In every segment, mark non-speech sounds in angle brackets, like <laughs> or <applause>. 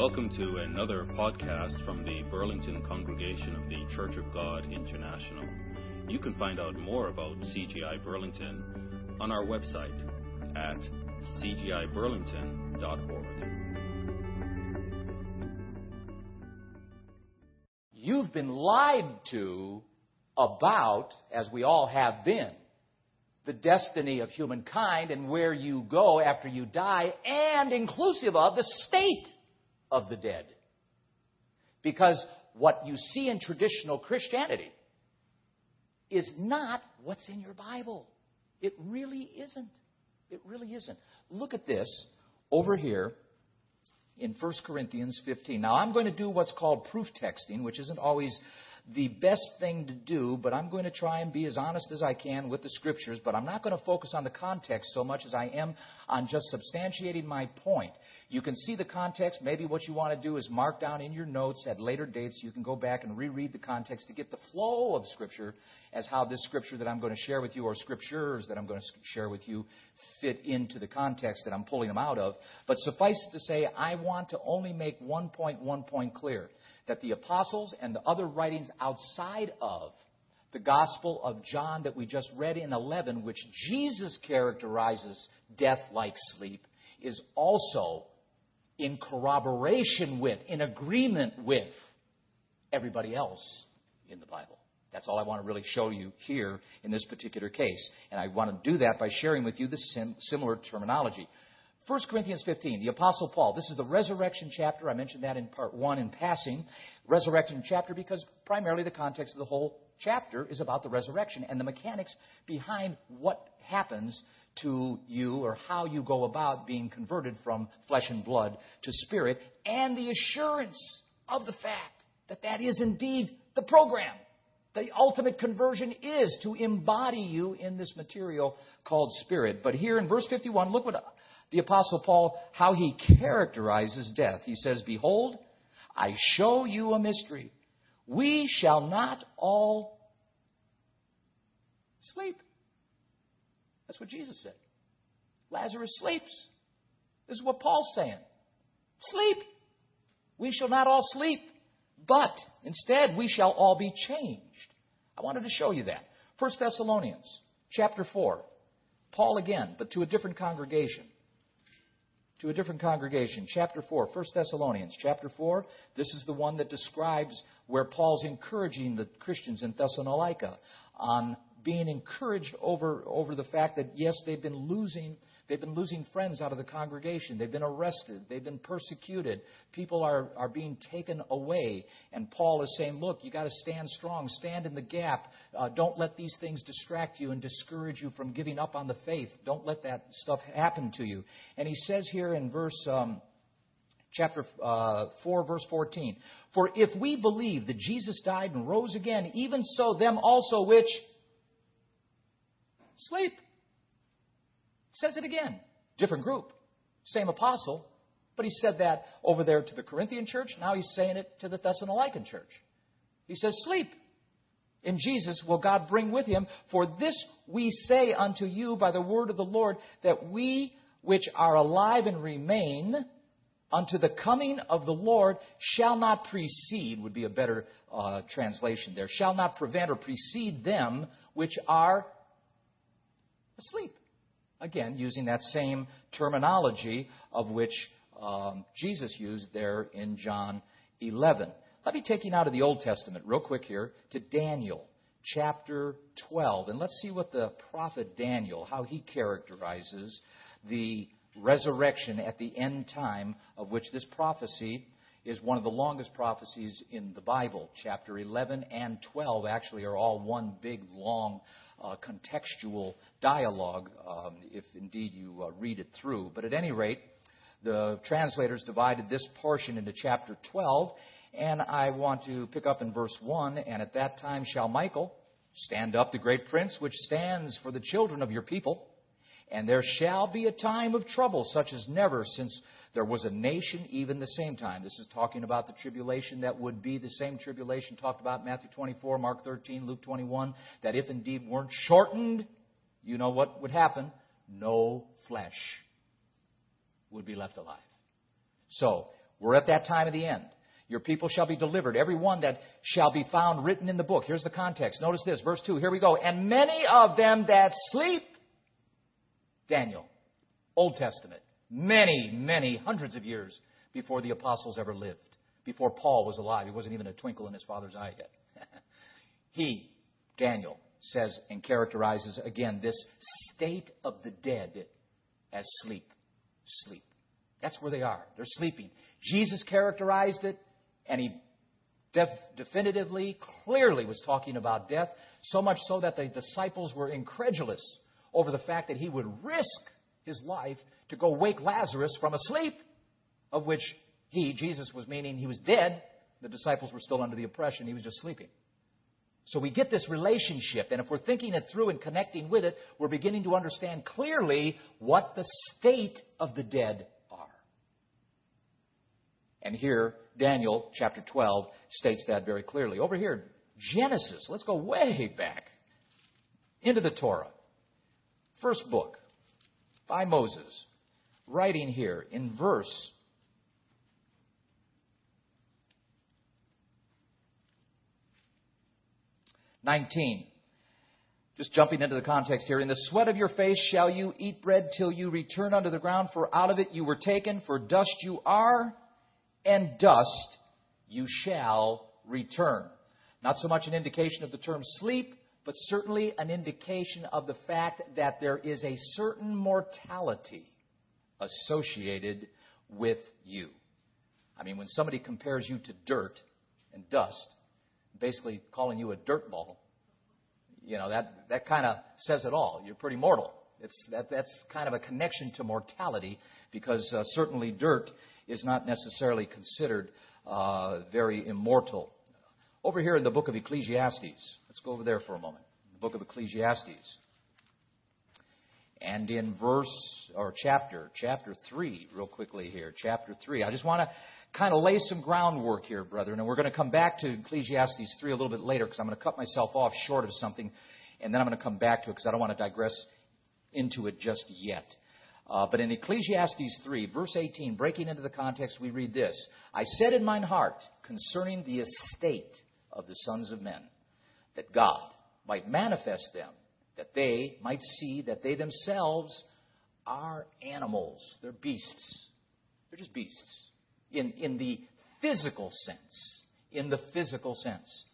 Welcome to another podcast from the Burlington Congregation of the Church of God International. You can find out more about CGI Burlington on our website at cgiburlington.org. You've been lied to about, as we all have been, the destiny of humankind and where you go after you die, and inclusive of the state of the dead. Because what you see in traditional Christianity is not what's in your Bible. It really isn't. It really isn't. Look at this over here in 1 Corinthians 15. Now, I'm going to do what's called proof texting, which isn't always the best thing to do, but I'm going to try and be as honest as I can with the scriptures, but I'm not going to focus on the context so much as I am on just substantiating my point. You can see the context. Maybe what you want to do is mark down in your notes at later dates. You can go back and reread the context to get the flow of scripture as how this scripture that I'm going to share with you or scriptures that I'm going to share with you fit into the context that I'm pulling them out of. But suffice it to say, I want to only make one point, one point clear that the apostles and the other writings outside of the Gospel of John that we just read in 11, which Jesus characterizes death like sleep, is also in corroboration with, in agreement with everybody else in the Bible. That's all I want to really show you here in this particular case. And I want to do that by sharing with you the sim- similar terminology. 1 Corinthians 15, the Apostle Paul. This is the resurrection chapter. I mentioned that in part one in passing. Resurrection chapter because primarily the context of the whole chapter is about the resurrection and the mechanics behind what happens to you or how you go about being converted from flesh and blood to spirit and the assurance of the fact that that is indeed the program. The ultimate conversion is to embody you in this material called spirit. But here in verse 51, look what the Apostle Paul, how he characterizes death. He says, Behold, I show you a mystery. We shall not all sleep. That's what Jesus said. Lazarus sleeps. This is what Paul's saying. Sleep. We shall not all sleep, but instead we shall all be changed. I wanted to show you that. 1 Thessalonians chapter 4. Paul again, but to a different congregation to a different congregation. Chapter 4, 1 Thessalonians, chapter 4. This is the one that describes where Paul's encouraging the Christians in Thessalonica on being encouraged over, over the fact that, yes, they've been losing They've been losing friends out of the congregation. They've been arrested. They've been persecuted. People are, are being taken away. And Paul is saying, look, you've got to stand strong. Stand in the gap. Uh, don't let these things distract you and discourage you from giving up on the faith. Don't let that stuff happen to you. And he says here in verse, um, chapter uh, 4, verse 14, For if we believe that Jesus died and rose again, even so them also which sleep Says it again. Different group. Same apostle. But he said that over there to the Corinthian church. Now he's saying it to the Thessalonican church. He says, Sleep. In Jesus will God bring with him. For this we say unto you by the word of the Lord, that we which are alive and remain unto the coming of the Lord shall not precede, would be a better uh, translation there, shall not prevent or precede them which are asleep. Again, using that same terminology of which um, Jesus used there in John 11. Let me take you now to the Old Testament, real quick here, to Daniel chapter 12. And let's see what the prophet Daniel, how he characterizes the resurrection at the end time, of which this prophecy is one of the longest prophecies in the Bible. Chapter 11 and 12 actually are all one big, long uh, contextual dialogue, um, if indeed you uh, read it through. But at any rate, the translators divided this portion into chapter 12, and I want to pick up in verse 1. And at that time shall Michael stand up, the great prince, which stands for the children of your people. And there shall be a time of trouble, such as never since there was a nation even the same time. This is talking about the tribulation that would be the same tribulation talked about in Matthew 24, Mark 13, Luke 21, that if indeed weren't shortened, you know what would happen? No flesh would be left alive. So, We're at that time of the end. Your people shall be delivered, every one that shall be found written in the book. Here's the context. Notice this, verse 2. Here we go. And many of them that sleep, Daniel, Old Testament, many, many hundreds of years before the apostles ever lived, before Paul was alive. He wasn't even a twinkle in his father's eye yet. <laughs> he, Daniel, says and characterizes again this state of the dead as sleep. Sleep. That's where they are. They're sleeping. Jesus characterized it, and he def- definitively, clearly was talking about death, so much so that the disciples were incredulous over the fact that he would risk his life to go wake Lazarus from a sleep, of which he, Jesus, was meaning he was dead. The disciples were still under the oppression, he was just sleeping. So we get this relationship, and if we're thinking it through and connecting with it, we're beginning to understand clearly what the state of the dead are. And here, Daniel chapter 12 states that very clearly. Over here, Genesis, let's go way back into the Torah. First book by Moses, writing here in verse 19. Just jumping into the context here. In the sweat of your face shall you eat bread till you return unto the ground, for out of it you were taken, for dust you are, and dust you shall return. Not so much an indication of the term sleep, but certainly an indication of the fact that there is a certain mortality associated with you. I mean, when somebody compares you to dirt and dust, basically calling you a dirt ball, you know, that, that kind of says it all. You're pretty mortal. It's, that, that's kind of a connection to mortality because uh, certainly dirt is not necessarily considered uh, very immortal. Over here in the book of Ecclesiastes, let's go over there for a moment. The book of Ecclesiastes. And in verse, or chapter, chapter 3, real quickly here, chapter 3. I just want to kind of lay some groundwork here, brethren. And we're going to come back to Ecclesiastes 3 a little bit later because I'm going to cut myself off short of something. And then I'm going to come back to it because I don't want to digress into it just yet. Uh, but in Ecclesiastes 3, verse 18, breaking into the context, we read this I said in mine heart concerning the estate of the sons of men, that God might manifest them, that they might see that they themselves are animals. They're beasts. They're just beasts in, in the physical sense. In the physical sense.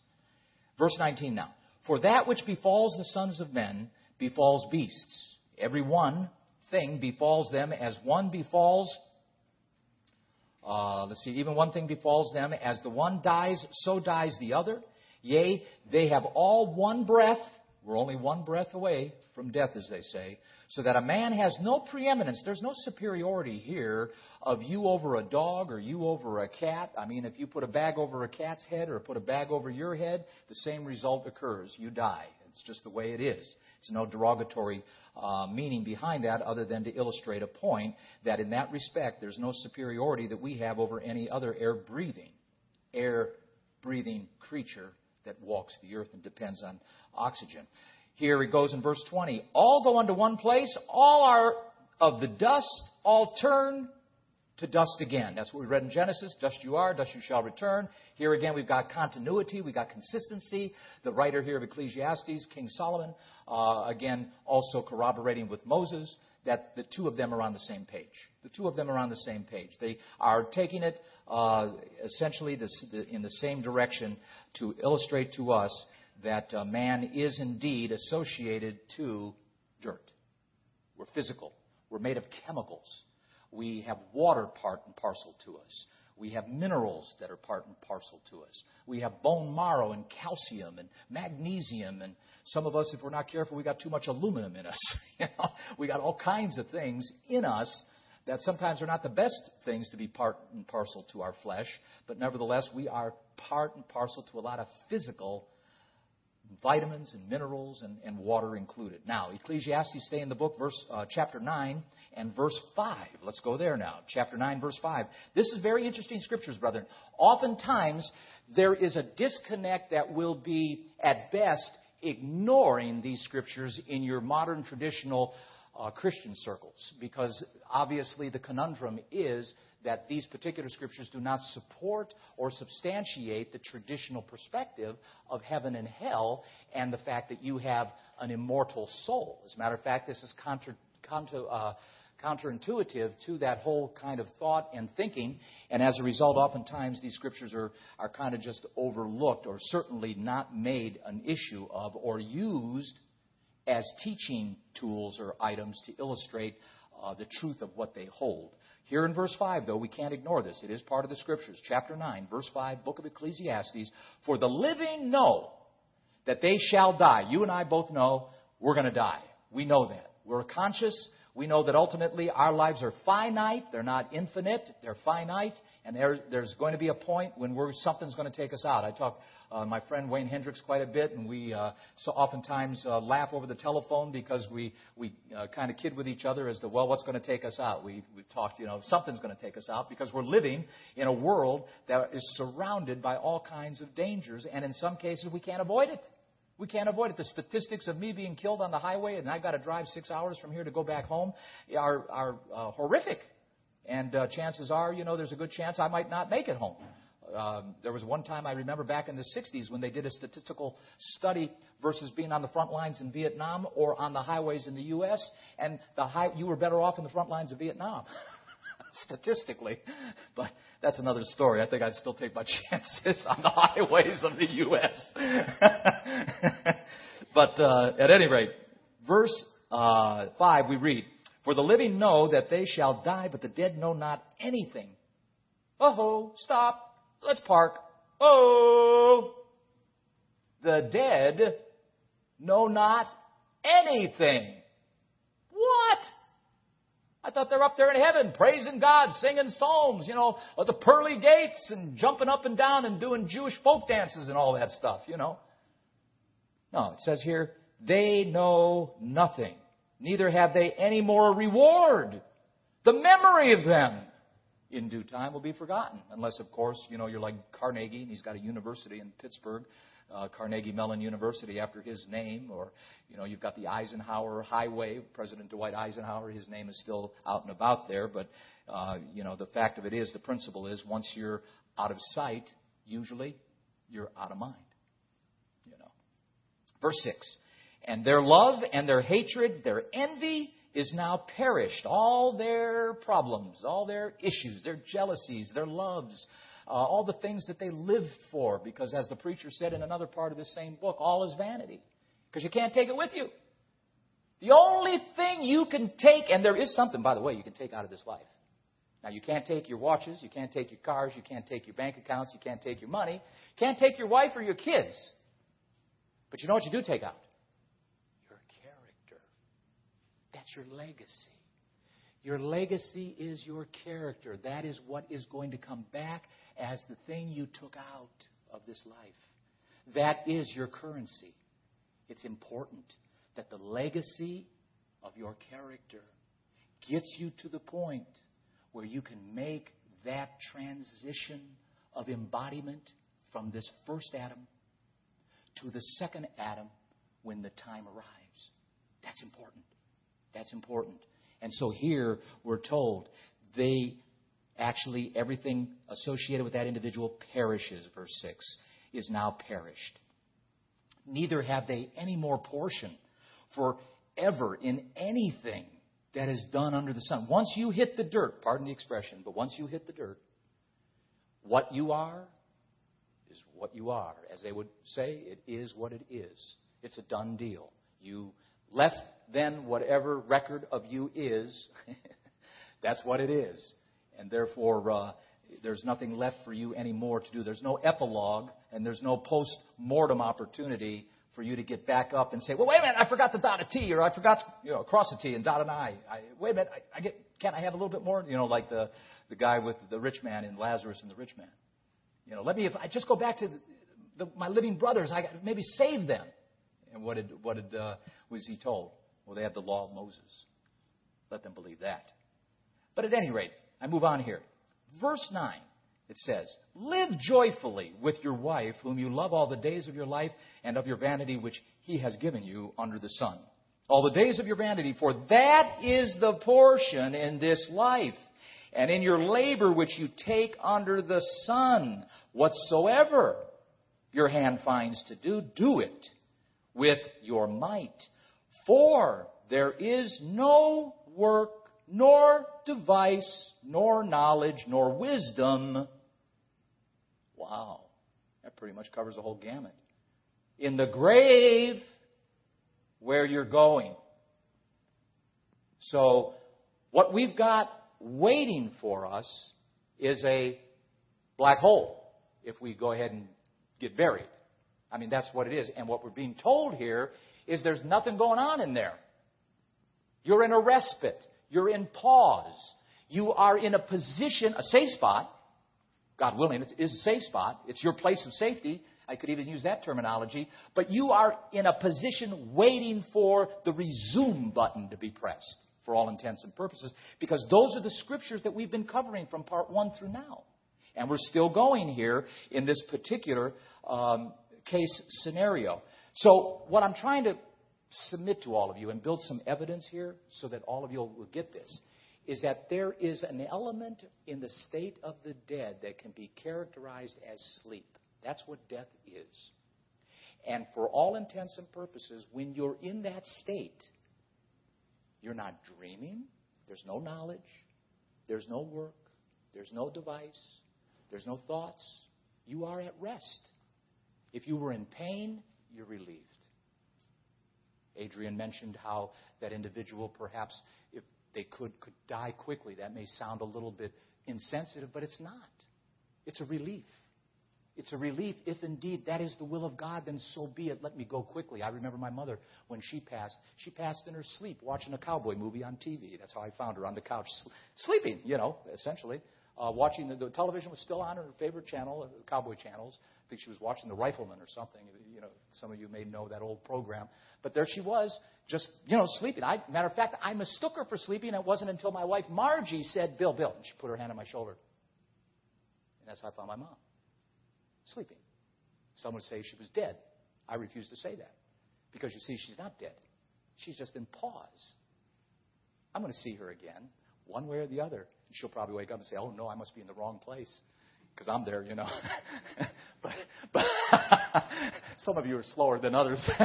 Verse 19 now. For that which befalls the sons of men befalls beasts. Every one thing befalls them as one befalls. Uh, let's see, even one thing befalls them as the one dies, so dies the other. Yea, they have all one breath. We're only one breath away from death, as they say. So that a man has no preeminence. There's no superiority here of you over a dog or you over a cat. I mean, if you put a bag over a cat's head or put a bag over your head, the same result occurs. You die. It's just the way it is. It's no derogatory uh, meaning behind that other than to illustrate a point that in that respect, there's no superiority that we have over any other air breathing, air breathing creature that walks the earth and depends on oxygen. Here it goes in verse 20. All go unto one place, all are of the dust, all turn to dust again. That's what we read in Genesis. Dust you are, dust you shall return. Here again, we've got continuity, we've got consistency. The writer here of Ecclesiastes, King Solomon, uh, again, also corroborating with Moses that the two of them are on the same page. The two of them are on the same page. They are taking it uh, essentially the, in the same direction to illustrate to us that uh, man is indeed associated to dirt. We're physical. We're made of chemicals. We have water part and parcel to us. We have minerals that are part and parcel to us. We have bone marrow and calcium and magnesium. And some of us, if we're not careful, we got too much aluminum in us. <laughs> you know? We got all kinds of things in us that sometimes are not the best things to be part and parcel to our flesh, but nevertheless, we are part and parcel to a lot of physical vitamins and minerals and, and water included. Now, Ecclesiastes, stay in the book, verse uh, chapter 9 and verse 5. Let's go there now. Chapter 9, verse 5. This is very interesting scriptures, brethren. Oftentimes, there is a disconnect that will be, at best, ignoring these scriptures in your modern traditional uh, Christian circles because obviously the conundrum is that these particular scriptures do not support or substantiate the traditional perspective of heaven and hell and the fact that you have an immortal soul. As a matter of fact, this is contra, contra, uh, counterintuitive to that whole kind of thought and thinking. And as a result, oftentimes these scriptures are, are kind of just overlooked or certainly not made an issue of or used as teaching tools or items to illustrate uh, the truth of what they hold. Here in verse 5, though, we can't ignore this. It is part of the Scriptures. Chapter 9, verse 5, book of Ecclesiastes. For the living know that they shall die. You and I both know we're going to die. We know that. We're conscious. We know that ultimately our lives are finite. They're not infinite. They're finite. And there, there's going to be a point when something's going to take us out. I talk uh, my friend Wayne Hendricks quite a bit, and we uh, so oftentimes uh, laugh over the telephone because we we uh, kind of kid with each other as to well, what's going to take us out? We we've talked, you know, something's going to take us out because we're living in a world that is surrounded by all kinds of dangers, and in some cases we can't avoid it. We can't avoid it. The statistics of me being killed on the highway and I've got to drive six hours from here to go back home are, are uh, horrific. And uh, chances are, you know, there's a good chance I might not make it home. Um, there was one time I remember back in the 60s when they did a statistical study versus being on the front lines in Vietnam or on the highways in the U.S. And the high, you were better off in the front lines of Vietnam, <laughs> statistically. But that's another story. I think I'd still take my <laughs> chances on the highways of the U.S. <laughs> but uh, at any rate, verse uh, 5 we read, For the living know that they shall die, but the dead know not anything. Oh, ho, stop. Let's park. Oh, the dead know not anything. What? I thought they're up there in heaven praising God, singing psalms, you know, at the pearly gates and jumping up and down and doing Jewish folk dances and all that stuff, you know. No, it says here, they know nothing. Neither have they any more reward. The memory of them in due time will be forgotten. Unless, of course, you know, you're like Carnegie and he's got a university in Pittsburgh, uh, Carnegie Mellon University after his name, or, you know, you've got the Eisenhower Highway, President Dwight Eisenhower, his name is still out and about there, but, uh, you know, the fact of it is, the principle is once you're out of sight, usually you're out of mind. You know. Verse 6. And their love and their hatred, their envy, is now perished. All their problems, all their issues, their jealousies, their loves, uh, all the things that they lived for, because as the preacher said in another part of this same book, all is vanity. Because you can't take it with you. The only thing you can take, and there is something, by the way, you can take out of this life. Now, you can't take your watches, you can't take your cars, you can't take your bank accounts, you can't take your money, you can't take your wife or your kids. But you know what you do take out? Your legacy. Your legacy is your character. That is what is going to come back as the thing you took out of this life. That is your currency. It's important that the legacy of your character gets you to the point where you can make that transition of embodiment from this first Adam to the second Adam when the time arrives. That's important. That's important. And so here we're told they actually, everything associated with that individual perishes, verse 6, is now perished. Neither have they any more portion forever in anything that is done under the sun. Once you hit the dirt, pardon the expression, but once you hit the dirt, what you are is what you are. As they would say, it is what it is. It's a done deal. You left then whatever record of you is, <laughs> that's what it is. And therefore, uh, there's nothing left for you anymore to do. There's no epilogue and there's no post mortem opportunity for you to get back up and say, well, wait a minute, I forgot to dot a T or I forgot to you know, cross a T and dot an I. I wait a minute, I, I get, can't I have a little bit more? You know, like the, the guy with the rich man in Lazarus and the rich man. You know, let me, if I just go back to the, the, my living brothers, I maybe save them. And what did, what did, uh, was he told? Well, they have the law of Moses. Let them believe that. But at any rate, I move on here. Verse 9, it says, Live joyfully with your wife, whom you love all the days of your life, and of your vanity which he has given you under the sun. all the days of your vanity, for that is the portion in this life. And in your labor which you take under the sun, whatsoever your hand finds to do, do it with your might. For there is no work, nor device, nor knowledge, nor wisdom. Wow. That pretty much covers the whole gamut. In the grave where you're going. So, what we've got waiting for us is a black hole if we go ahead and get buried. I mean, that's what it is. And what we're being told here is there's nothing going on in there. You're in a respite. You're in pause. You are in a position, a safe spot. God willing, it is a safe spot. It's your place of safety. I could even use that terminology. But you are in a position waiting for the resume button to be pressed for all intents and purposes because those are the scriptures that we've been covering from part one through now. And we're still going here in this particular um, case scenario. So, what I'm trying to submit to all of you and build some evidence here so that all of you will get this is that there is an element in the state of the dead that can be characterized as sleep. That's what death is. And for all intents and purposes, when you're in that state, you're not dreaming, there's no knowledge, there's no work, there's no device, there's no thoughts. You are at rest. If you were in pain, you're relieved. Adrian mentioned how that individual, perhaps, if they could, could die quickly. That may sound a little bit insensitive, but it's not. It's a relief. It's a relief. If indeed that is the will of God, then so be it. Let me go quickly. I remember my mother when she passed. She passed in her sleep watching a cowboy movie on TV. That's how I found her on the couch, sleeping, you know, essentially. Uh, watching the, the television was still on her favorite channel, uh, the cowboy channels. I think she was watching The Rifleman or something. You know, some of you may know that old program. But there she was, just, you know, sleeping. I, matter of fact, I mistook her for sleeping. It wasn't until my wife Margie said, Bill, Bill, and she put her hand on my shoulder. And that's how I found my mom. Sleeping. Some would say she was dead. I refuse to say that. Because you see, she's not dead. She's just in pause. I'm going to see her again, one way or the other. And she'll probably wake up and say, Oh, no, I must be in the wrong place because I'm there, you know. <laughs> but but <laughs> some of you are slower than others. <laughs>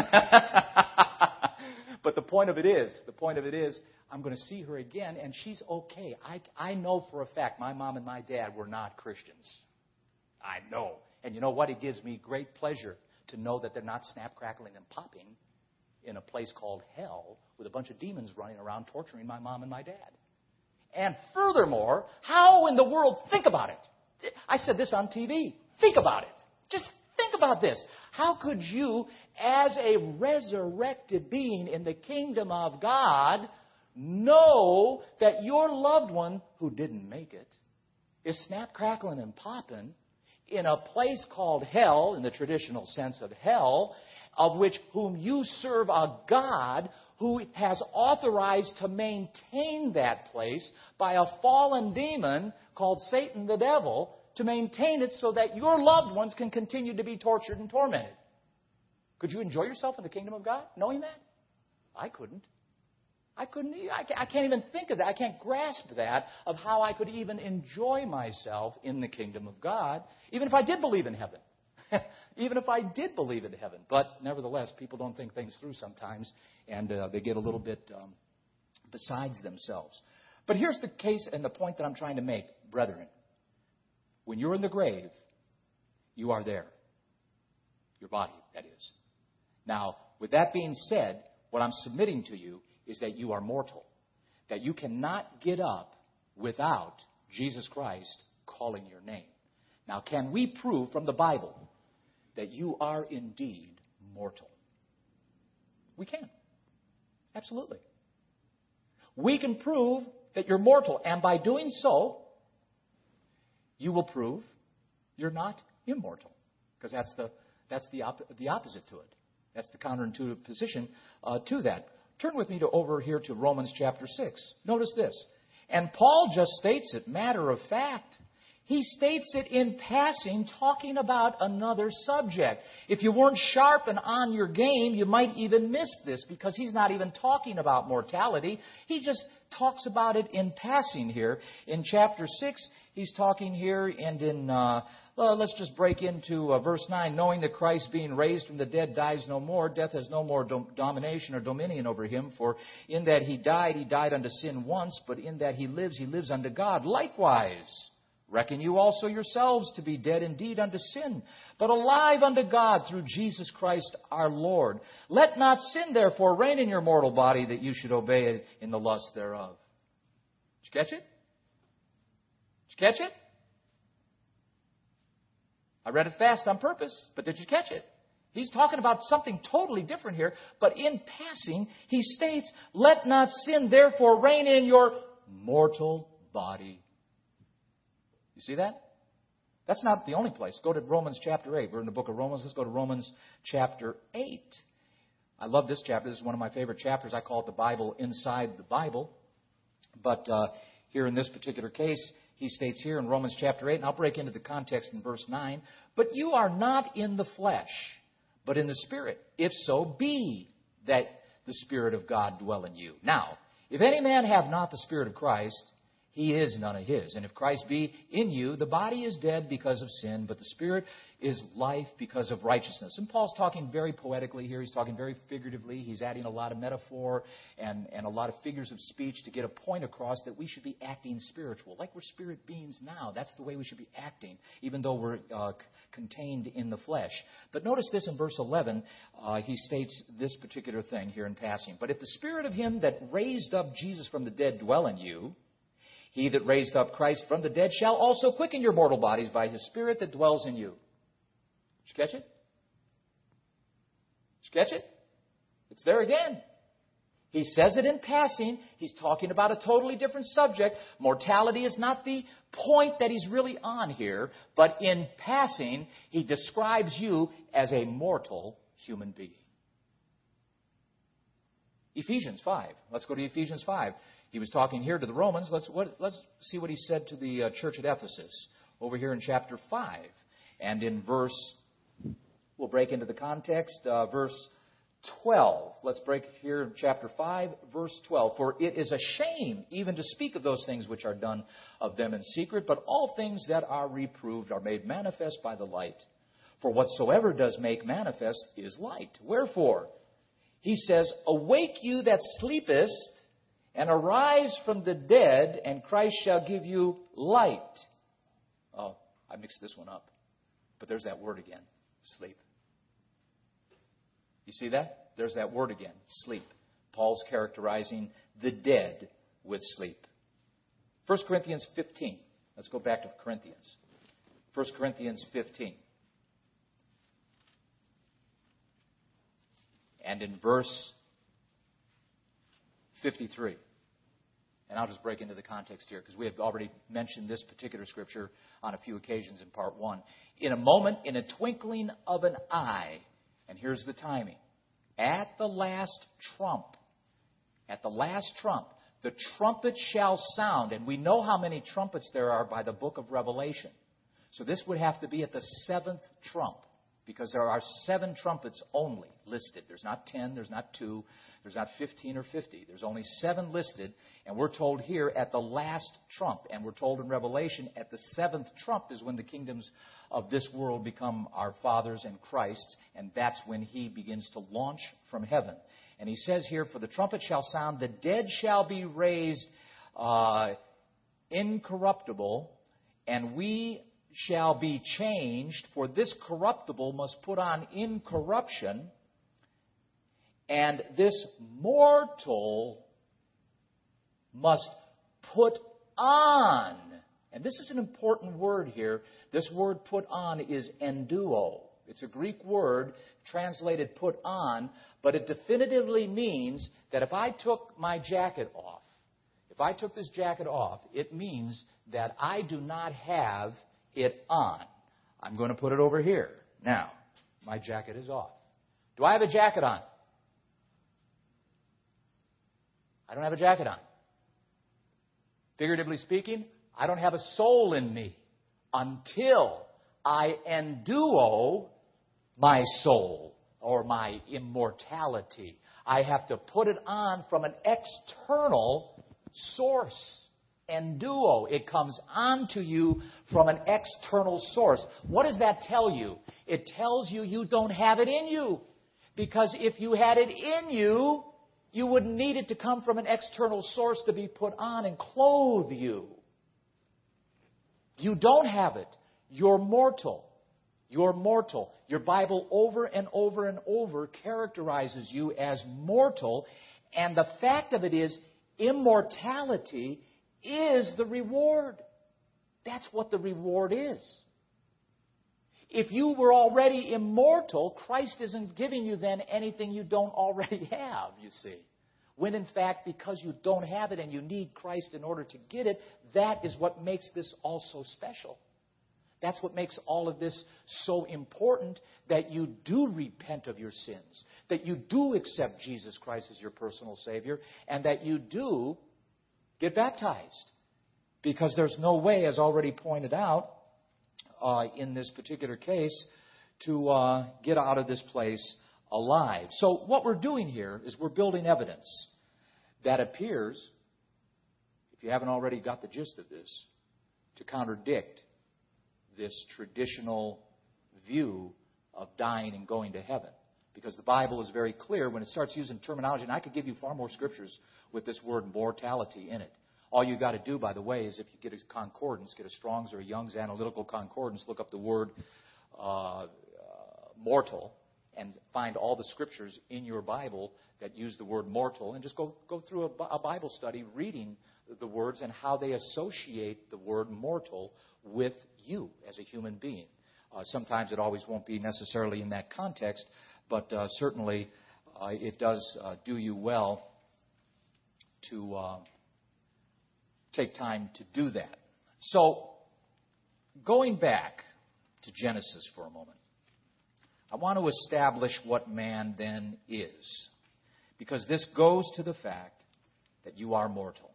but the point of it is, the point of it is, I'm going to see her again, and she's okay. I I know for a fact my mom and my dad were not Christians. I know, and you know what? It gives me great pleasure to know that they're not snap, crackling, and popping in a place called hell with a bunch of demons running around torturing my mom and my dad. And furthermore, how in the world, think about it, I said this on TV. Think about it. Just think about this. How could you, as a resurrected being in the kingdom of God, know that your loved one who didn't make it is snap, crackling, and popping in a place called hell, in the traditional sense of hell, of which whom you serve a God who has authorized to maintain that place by a fallen demon called Satan the devil to maintain it so that your loved ones can continue to be tortured and tormented. Could you enjoy yourself in the kingdom of God knowing that? I couldn't. I couldn't. I can't even think of that. I can't grasp that of how I could even enjoy myself in the kingdom of God, even if I did believe in heaven. <laughs> even if I did believe in heaven. But nevertheless, people don't think things through sometimes, and uh, they get a little bit um, besides themselves. But here's the case and the point that I'm trying to make, brethren. When you're in the grave, you are there. Your body, that is. Now, with that being said, what I'm submitting to you is that you are mortal. That you cannot get up without Jesus Christ calling your name. Now, can we prove from the Bible that you are indeed mortal? We can. Absolutely. We can prove that you're mortal, and by doing so, you will prove you're not immortal. Because that's the, that's the, op- the opposite to it. That's the counterintuitive position uh, to that. Turn with me to over here to Romans chapter 6. Notice this. And Paul just states it, matter of fact. He states it in passing, talking about another subject. If you weren't sharp and on your game, you might even miss this because he's not even talking about mortality. He just talks about it in passing here. In chapter 6, he's talking here, and in, uh, well, let's just break into uh, verse 9. Knowing that Christ, being raised from the dead, dies no more, death has no more dom- domination or dominion over him. For in that he died, he died unto sin once, but in that he lives, he lives unto God. Likewise, Reckon you also yourselves to be dead indeed unto sin, but alive unto God through Jesus Christ our Lord. Let not sin therefore reign in your mortal body that you should obey it in the lust thereof. Did you catch it? Did you catch it? I read it fast on purpose, but did you catch it? He's talking about something totally different here, but in passing, he states, Let not sin therefore reign in your mortal body you see that? That's not the only place. Go to Romans chapter 8. We're in the book of Romans. Let's go to Romans chapter 8. I love this chapter. This is one of my favorite chapters. I call it the Bible inside the Bible. But uh, here in this particular case, he states here in Romans chapter 8, and I'll break into the context in verse 9, but you are not in the flesh, but in the Spirit, if so be that the Spirit of God dwell in you. Now, if any man have not the Spirit of Christ, he is none of his. And if Christ be in you, the body is dead because of sin, but the spirit is life because of righteousness. And Paul's talking very poetically here. He's talking very figuratively. He's adding a lot of metaphor and, and a lot of figures of speech to get a point across that we should be acting spiritual, like we're spirit beings now. That's the way we should be acting, even though we're uh, contained in the flesh. But notice this in verse 11. Uh, he states this particular thing here in passing. But if the spirit of him that raised up Jesus from the dead dwell in you, he that raised up Christ from the dead shall also quicken your mortal bodies by his Spirit that dwells in you. Catch it? Catch it? It's there again. He says it in passing. He's talking about a totally different subject. Mortality is not the point that he's really on here, but in passing, he describes you as a mortal human being. Ephesians 5. Let's go to Ephesians 5. He was talking here to the Romans. Let's, what, let's see what he said to the uh, church at Ephesus over here in chapter 5. And in verse, we'll break into the context, uh, verse 12. Let's break here in chapter 5, verse 12. For it is a shame even to speak of those things which are done of them in secret, but all things that are reproved are made manifest by the light. For whatsoever does make manifest is light. Wherefore, he says, Awake you that sleepest, and arise from the dead, and Christ shall give you light. Oh, I mixed this one up. But there's that word again sleep. You see that? There's that word again sleep. Paul's characterizing the dead with sleep. 1 Corinthians 15. Let's go back to Corinthians. 1 Corinthians 15. And in verse 53. And I'll just break into the context here because we have already mentioned this particular scripture on a few occasions in part one. In a moment, in a twinkling of an eye, and here's the timing at the last trump, at the last trump, the trumpet shall sound. And we know how many trumpets there are by the book of Revelation. So this would have to be at the seventh trump because there are seven trumpets only listed. There's not ten, there's not two, there's not 15 or 50. There's only seven listed, and we're told here at the last trump. And we're told in Revelation at the seventh trump is when the kingdoms of this world become our Father's and Christ's, and that's when He begins to launch from heaven. And He says here, For the trumpet shall sound, the dead shall be raised uh, incorruptible, and we shall be changed, for this corruptible must put on incorruption and this mortal must put on. And this is an important word here. This word put on is enduo. It's a Greek word translated put on, but it definitively means that if I took my jacket off, if I took this jacket off, it means that I do not have it on. I'm going to put it over here. Now, my jacket is off. Do I have a jacket on? I don't have a jacket on. Figuratively speaking, I don't have a soul in me. until I enduo my soul or my immortality. I have to put it on from an external source. Enduo. It comes onto you from an external source. What does that tell you? It tells you you don't have it in you. Because if you had it in you, you wouldn't need it to come from an external source to be put on and clothe you. You don't have it. You're mortal. You're mortal. Your Bible over and over and over characterizes you as mortal. And the fact of it is, immortality is the reward. That's what the reward is. If you were already immortal, Christ isn't giving you then anything you don't already <laughs> have, you see. When in fact, because you don't have it and you need Christ in order to get it, that is what makes this all so special. That's what makes all of this so important that you do repent of your sins, that you do accept Jesus Christ as your personal Savior, and that you do get baptized. Because there's no way, as already pointed out uh, in this particular case, to uh, get out of this place alive. So, what we're doing here is we're building evidence that appears, if you haven't already got the gist of this, to contradict this traditional view of dying and going to heaven. Because the Bible is very clear when it starts using terminology, and I could give you far more scriptures with this word mortality in it. All you got to do, by the way, is if you get a concordance, get a Strong's or a Young's analytical concordance, look up the word uh, uh, mortal, and find all the scriptures in your Bible that use the word mortal, and just go go through a, a Bible study reading the words and how they associate the word mortal with you as a human being. Uh, sometimes it always won't be necessarily in that context, but uh, certainly uh, it does uh, do you well to uh, take time to do that. So, going back to Genesis for a moment, I want to establish what man then is, because this goes to the fact that you are mortal.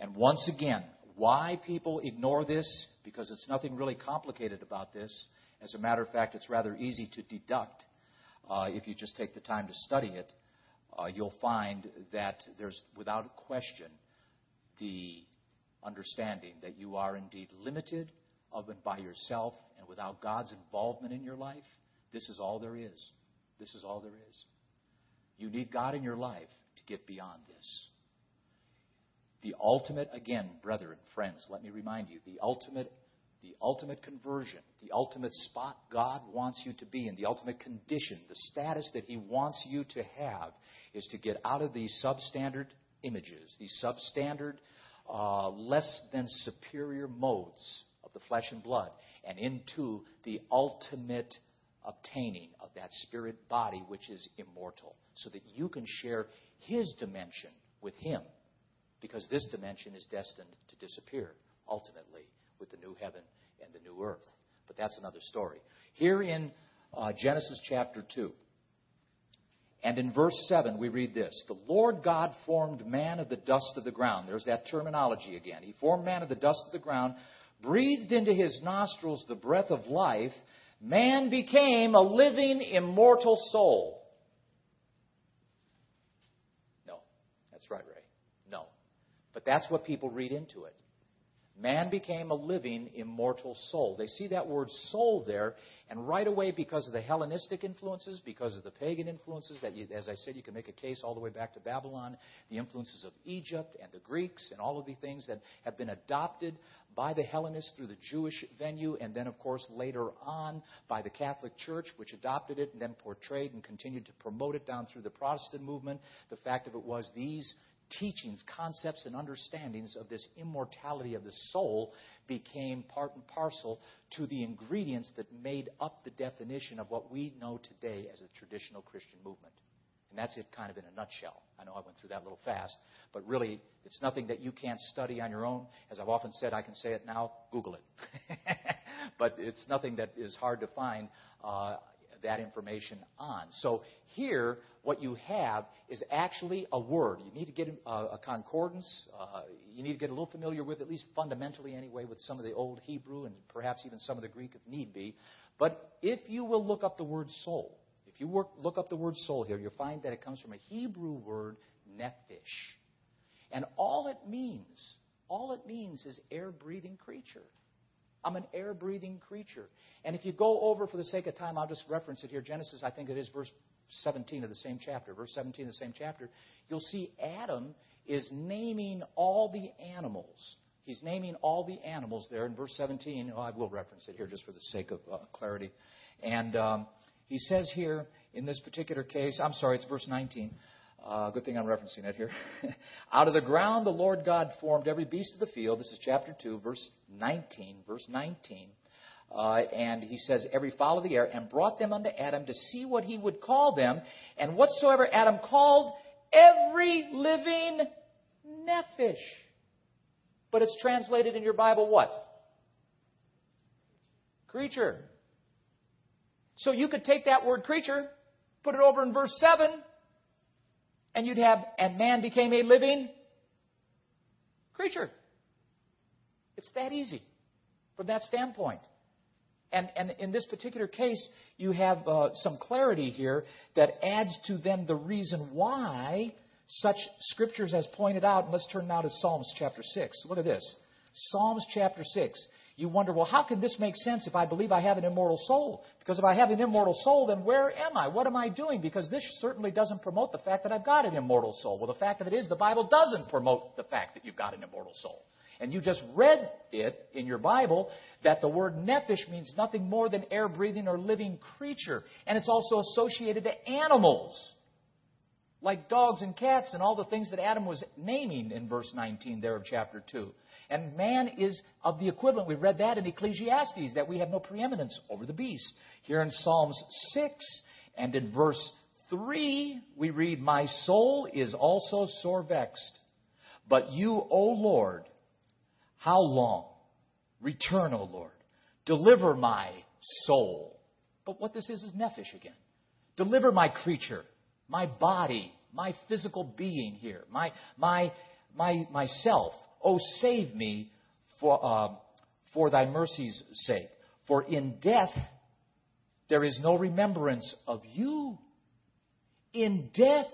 And once again, why people ignore this, because it's nothing really complicated about this. As a matter of fact, it's rather easy to deduct uh, if you just take the time to study it. Uh, you'll find that there's, without question, the understanding that you are indeed limited of and by yourself and without God's involvement in your life. This is all there is. This is all there is. You need God in your life to get beyond this. The ultimate, again, brethren, friends, let me remind you, the ultimate, the ultimate conversion, the ultimate spot God wants you to be in, the ultimate condition, the status that He wants you to have is to get out of these substandard images, these substandard, uh, less than superior modes of the flesh and blood, and into the ultimate obtaining of that spirit body which is immortal, so that you can share His dimension with Him because this dimension is destined to disappear ultimately with the new heaven and the new earth. But that's another story. Here in uh, Genesis chapter 2, and in verse 7, we read this The Lord God formed man of the dust of the ground. There's that terminology again. He formed man of the dust of the ground, breathed into his nostrils the breath of life. Man became a living, immortal soul. No, that's right, Ray. No. But that's what people read into it. Man became a living, immortal soul. They see that word soul there, and right away, because of the Hellenistic influences, because of the pagan influences, that you, as I said, you can make a case all the way back to Babylon, the influences of Egypt and the Greeks, and all of the things that have been adopted by the Hellenists through the Jewish venue, and then, of course, later on by the Catholic Church, which adopted it and then portrayed and continued to promote it down through the Protestant movement. The fact of it was these teachings, concepts, and understandings of this immortality of the soul became part and parcel to the ingredients that made up the definition of what we know today as a traditional Christian movement. And that's it kind of in a nutshell. I know I went through that a little fast, but really, it's nothing that you can't study on your own. As I've often said, I can say it now Google it. <laughs> but it's nothing that is hard to find. Uh, that information on. So here, what you have is actually a word. You need to get a, a concordance. Uh, you need to get a little familiar with, at least fundamentally anyway, with some of the old Hebrew and perhaps even some of the Greek if need be. But if you will look up the word soul, if you work, look up the word soul here, you'll find that it comes from a Hebrew word, nephesh. And all it means, all it means is air breathing creature. I'm an air breathing creature. And if you go over, for the sake of time, I'll just reference it here. Genesis, I think it is verse 17 of the same chapter. Verse 17 of the same chapter. You'll see Adam is naming all the animals. He's naming all the animals there in verse 17. Oh, I will reference it here just for the sake of uh, clarity. And um, he says here, in this particular case, I'm sorry, it's verse 19. Uh, good thing I'm referencing it here. <laughs> Out of the ground the Lord God formed every beast of the field. This is chapter 2, verse 19. Verse 19. Uh, and he says, every fowl of the air, and brought them unto Adam to see what he would call them. And whatsoever Adam called, every living nephesh. But it's translated in your Bible what? Creature. So you could take that word creature, put it over in verse 7, and you'd have, and man became a living creature. It's that easy from that standpoint. And, and in this particular case, you have uh, some clarity here that adds to then the reason why such scriptures as pointed out. Let's turn now to Psalms chapter 6. Look at this. Psalms chapter 6. You wonder, well, how can this make sense if I believe I have an immortal soul? Because if I have an immortal soul, then where am I? What am I doing? Because this certainly doesn't promote the fact that I've got an immortal soul. Well, the fact of it is, the Bible doesn't promote the fact that you've got an immortal soul. And you just read it in your Bible that the word nephesh means nothing more than air breathing or living creature. And it's also associated to animals, like dogs and cats and all the things that Adam was naming in verse 19 there of chapter 2. And man is of the equivalent. We read that in Ecclesiastes, that we have no preeminence over the beast. Here in Psalms 6 and in verse 3, we read, My soul is also sore vexed. But you, O Lord, how long? Return, O Lord. Deliver my soul. But what this is is nephesh again. Deliver my creature, my body, my physical being here, my, my, my, myself. Oh, save me for, uh, for thy mercy's sake. For in death there is no remembrance of you. In death,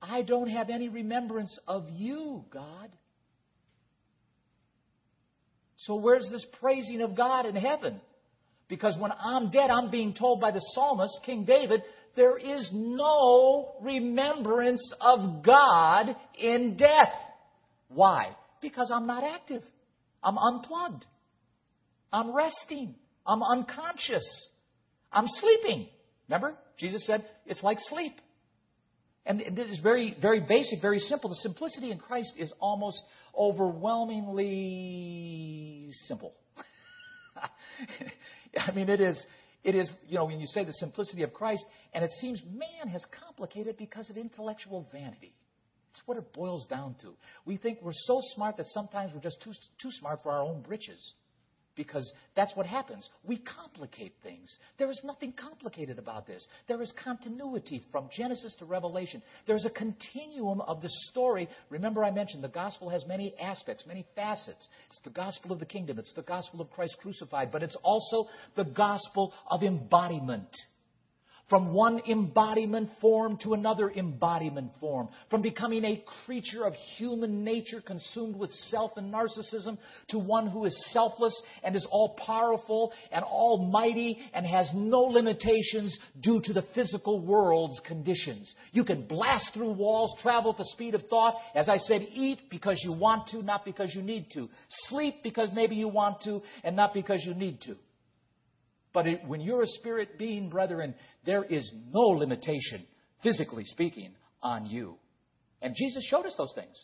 I don't have any remembrance of you, God. So where's this praising of God in heaven? Because when I'm dead, I'm being told by the psalmist, King David, there is no remembrance of God in death. Why? Because I'm not active. I'm unplugged. I'm resting. I'm unconscious. I'm sleeping. Remember? Jesus said it's like sleep. And this is very, very basic, very simple. The simplicity in Christ is almost overwhelmingly simple. <laughs> I mean, it is, it is, you know, when you say the simplicity of Christ, and it seems man has complicated because of intellectual vanity. That's what it boils down to. We think we're so smart that sometimes we're just too, too smart for our own britches. Because that's what happens. We complicate things. There is nothing complicated about this. There is continuity from Genesis to Revelation. There's a continuum of the story. Remember, I mentioned the gospel has many aspects, many facets. It's the gospel of the kingdom, it's the gospel of Christ crucified, but it's also the gospel of embodiment from one embodiment form to another embodiment form, from becoming a creature of human nature consumed with self and narcissism to one who is selfless and is all powerful and almighty and has no limitations due to the physical world's conditions. You can blast through walls, travel at the speed of thought. As I said, eat because you want to, not because you need to. Sleep because maybe you want to and not because you need to. But it, when you're a spirit being, brethren, there is no limitation, physically speaking, on you. And Jesus showed us those things.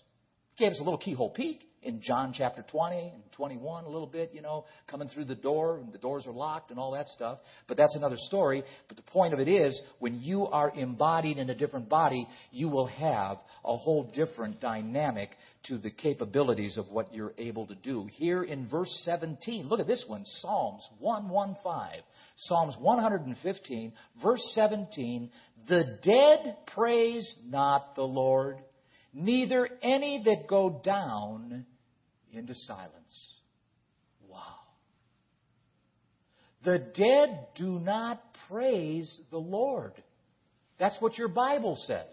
He gave us a little keyhole peek in John chapter 20 and 21 a little bit, you know, coming through the door and the doors are locked and all that stuff. But that's another story. But the point of it is, when you are embodied in a different body, you will have a whole different dynamic to the capabilities of what you're able to do. Here in verse 17, look at this one, Psalms 115. Psalms 115, verse 17, the dead praise not the Lord neither any that go down into silence. Wow. The dead do not praise the Lord. That's what your Bible says.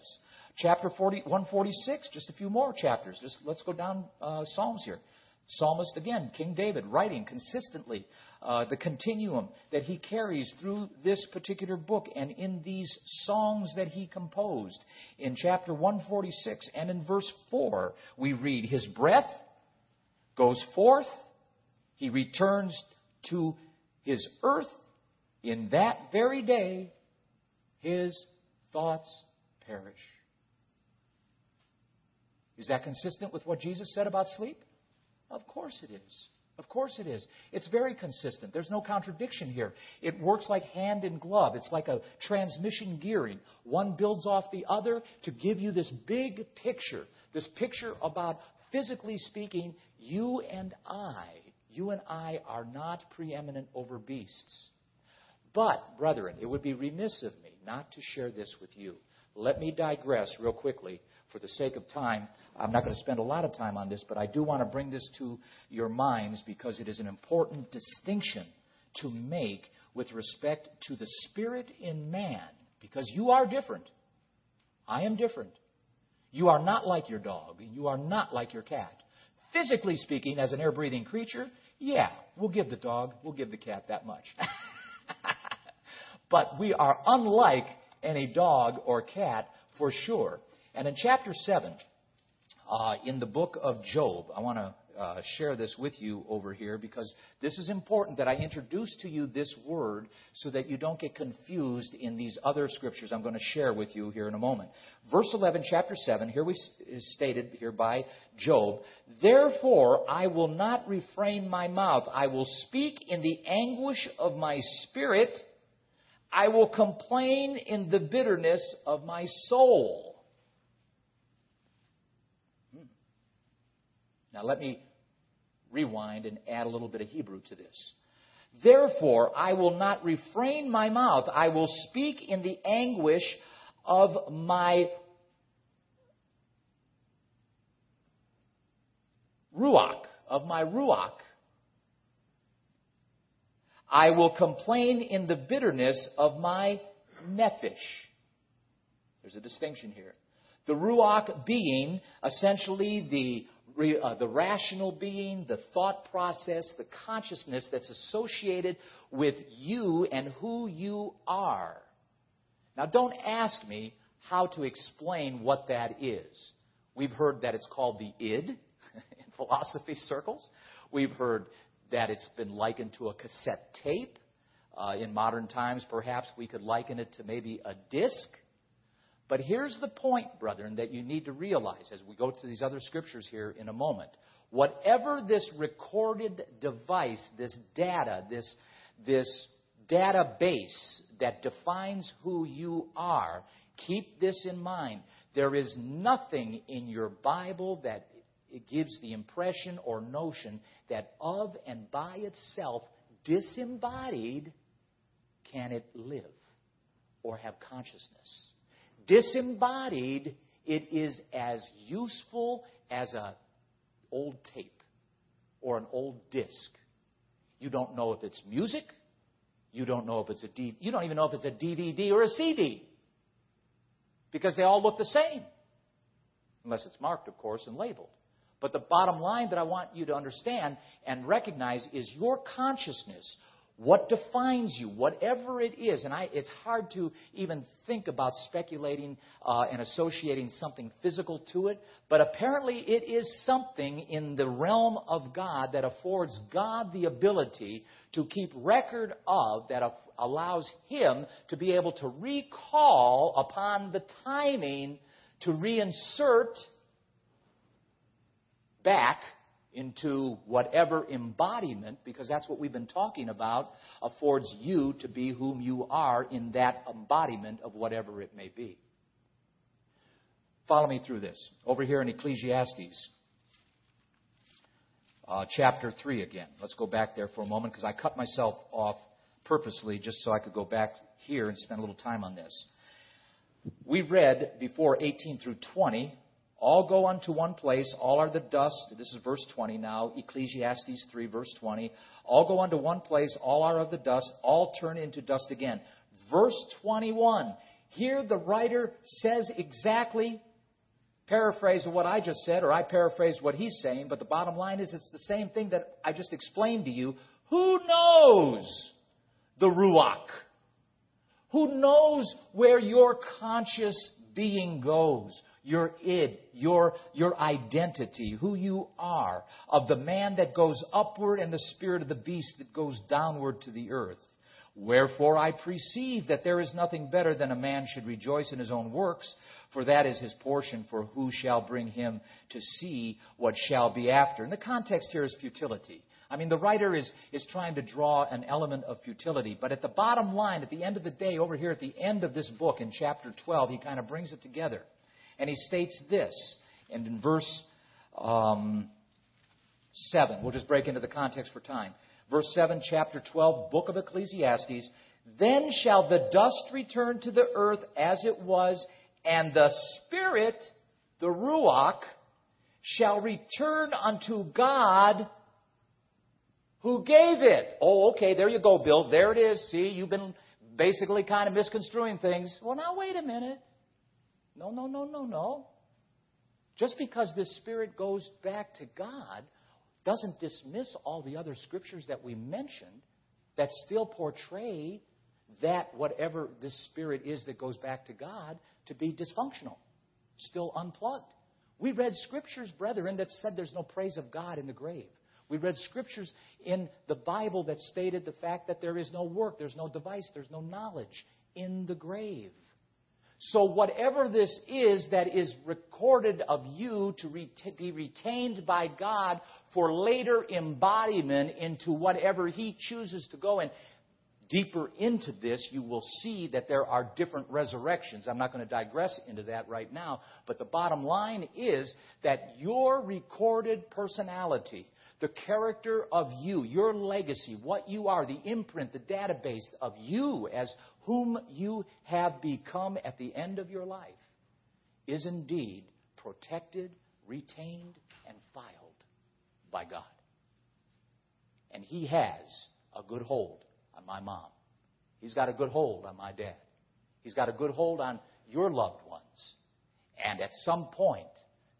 Chapter 40, 146, just a few more chapters. Just let's go down uh, Psalms here. Psalmist again, King David, writing consistently uh, the continuum that he carries through this particular book and in these songs that he composed. In chapter 146 and in verse 4, we read, His breath goes forth, he returns to his earth. In that very day, his thoughts perish. Is that consistent with what Jesus said about sleep? Of course it is. Of course it is. It's very consistent. There's no contradiction here. It works like hand in glove. It's like a transmission gearing. One builds off the other to give you this big picture. This picture about, physically speaking, you and I, you and I are not preeminent over beasts. But, brethren, it would be remiss of me not to share this with you. Let me digress real quickly for the sake of time I'm not going to spend a lot of time on this, but I do want to bring this to your minds because it is an important distinction to make with respect to the spirit in man, because you are different. I am different. You are not like your dog. You are not like your cat. Physically speaking, as an air breathing creature, yeah, we'll give the dog, we'll give the cat that much. <laughs> but we are unlike any dog or cat for sure. And in chapter 7, uh, in the book of Job. I want to uh, share this with you over here because this is important that I introduce to you this word so that you don't get confused in these other scriptures I'm going to share with you here in a moment. Verse 11, chapter 7, here we is stated here by Job, Therefore I will not refrain my mouth. I will speak in the anguish of my spirit. I will complain in the bitterness of my soul. Now, let me rewind and add a little bit of Hebrew to this. Therefore, I will not refrain my mouth. I will speak in the anguish of my ruach, of my ruach. I will complain in the bitterness of my nephesh. There's a distinction here. The ruach being essentially the uh, the rational being, the thought process, the consciousness that's associated with you and who you are. Now, don't ask me how to explain what that is. We've heard that it's called the id <laughs> in philosophy circles. We've heard that it's been likened to a cassette tape. Uh, in modern times, perhaps we could liken it to maybe a disc. But here's the point, brethren, that you need to realize as we go to these other scriptures here in a moment. Whatever this recorded device, this data, this, this database that defines who you are, keep this in mind. There is nothing in your Bible that gives the impression or notion that of and by itself, disembodied, can it live or have consciousness. Disembodied, it is as useful as an old tape or an old disc. You don't know if it's music. You don't know if it's a D- you don't even know if it's a DVD or a CD because they all look the same, unless it's marked, of course, and labeled. But the bottom line that I want you to understand and recognize is your consciousness what defines you, whatever it is, and I, it's hard to even think about speculating uh, and associating something physical to it, but apparently it is something in the realm of God that affords God the ability to keep record of, that allows Him to be able to recall upon the timing to reinsert back into whatever embodiment, because that's what we've been talking about, affords you to be whom you are in that embodiment of whatever it may be. Follow me through this. Over here in Ecclesiastes, uh, chapter 3 again. Let's go back there for a moment because I cut myself off purposely just so I could go back here and spend a little time on this. We read before 18 through 20 all go unto one place, all are the dust. This is verse 20 now, Ecclesiastes 3, verse 20. All go unto one place, all are of the dust, all turn into dust again. Verse 21. Here the writer says exactly, paraphrase what I just said, or I paraphrase what he's saying, but the bottom line is it's the same thing that I just explained to you. Who knows the Ruach? Who knows where your conscious being goes? Your id, your, your identity, who you are, of the man that goes upward and the spirit of the beast that goes downward to the earth. Wherefore I perceive that there is nothing better than a man should rejoice in his own works, for that is his portion, for who shall bring him to see what shall be after? And the context here is futility. I mean, the writer is, is trying to draw an element of futility, but at the bottom line, at the end of the day, over here at the end of this book in chapter 12, he kind of brings it together. And he states this, and in verse um, 7, we'll just break into the context for time. Verse 7, chapter 12, book of Ecclesiastes. Then shall the dust return to the earth as it was, and the Spirit, the Ruach, shall return unto God who gave it. Oh, okay, there you go, Bill. There it is. See, you've been basically kind of misconstruing things. Well, now, wait a minute. No, no, no, no, no. Just because this Spirit goes back to God doesn't dismiss all the other scriptures that we mentioned that still portray that whatever this Spirit is that goes back to God to be dysfunctional, still unplugged. We read scriptures, brethren, that said there's no praise of God in the grave. We read scriptures in the Bible that stated the fact that there is no work, there's no device, there's no knowledge in the grave. So, whatever this is that is recorded of you to be retained by God for later embodiment into whatever He chooses to go in, deeper into this, you will see that there are different resurrections. I'm not going to digress into that right now, but the bottom line is that your recorded personality, the character of you, your legacy, what you are, the imprint, the database of you as whom you have become at the end of your life is indeed protected, retained, and filed by God. And He has a good hold on my mom. He's got a good hold on my dad. He's got a good hold on your loved ones. And at some point,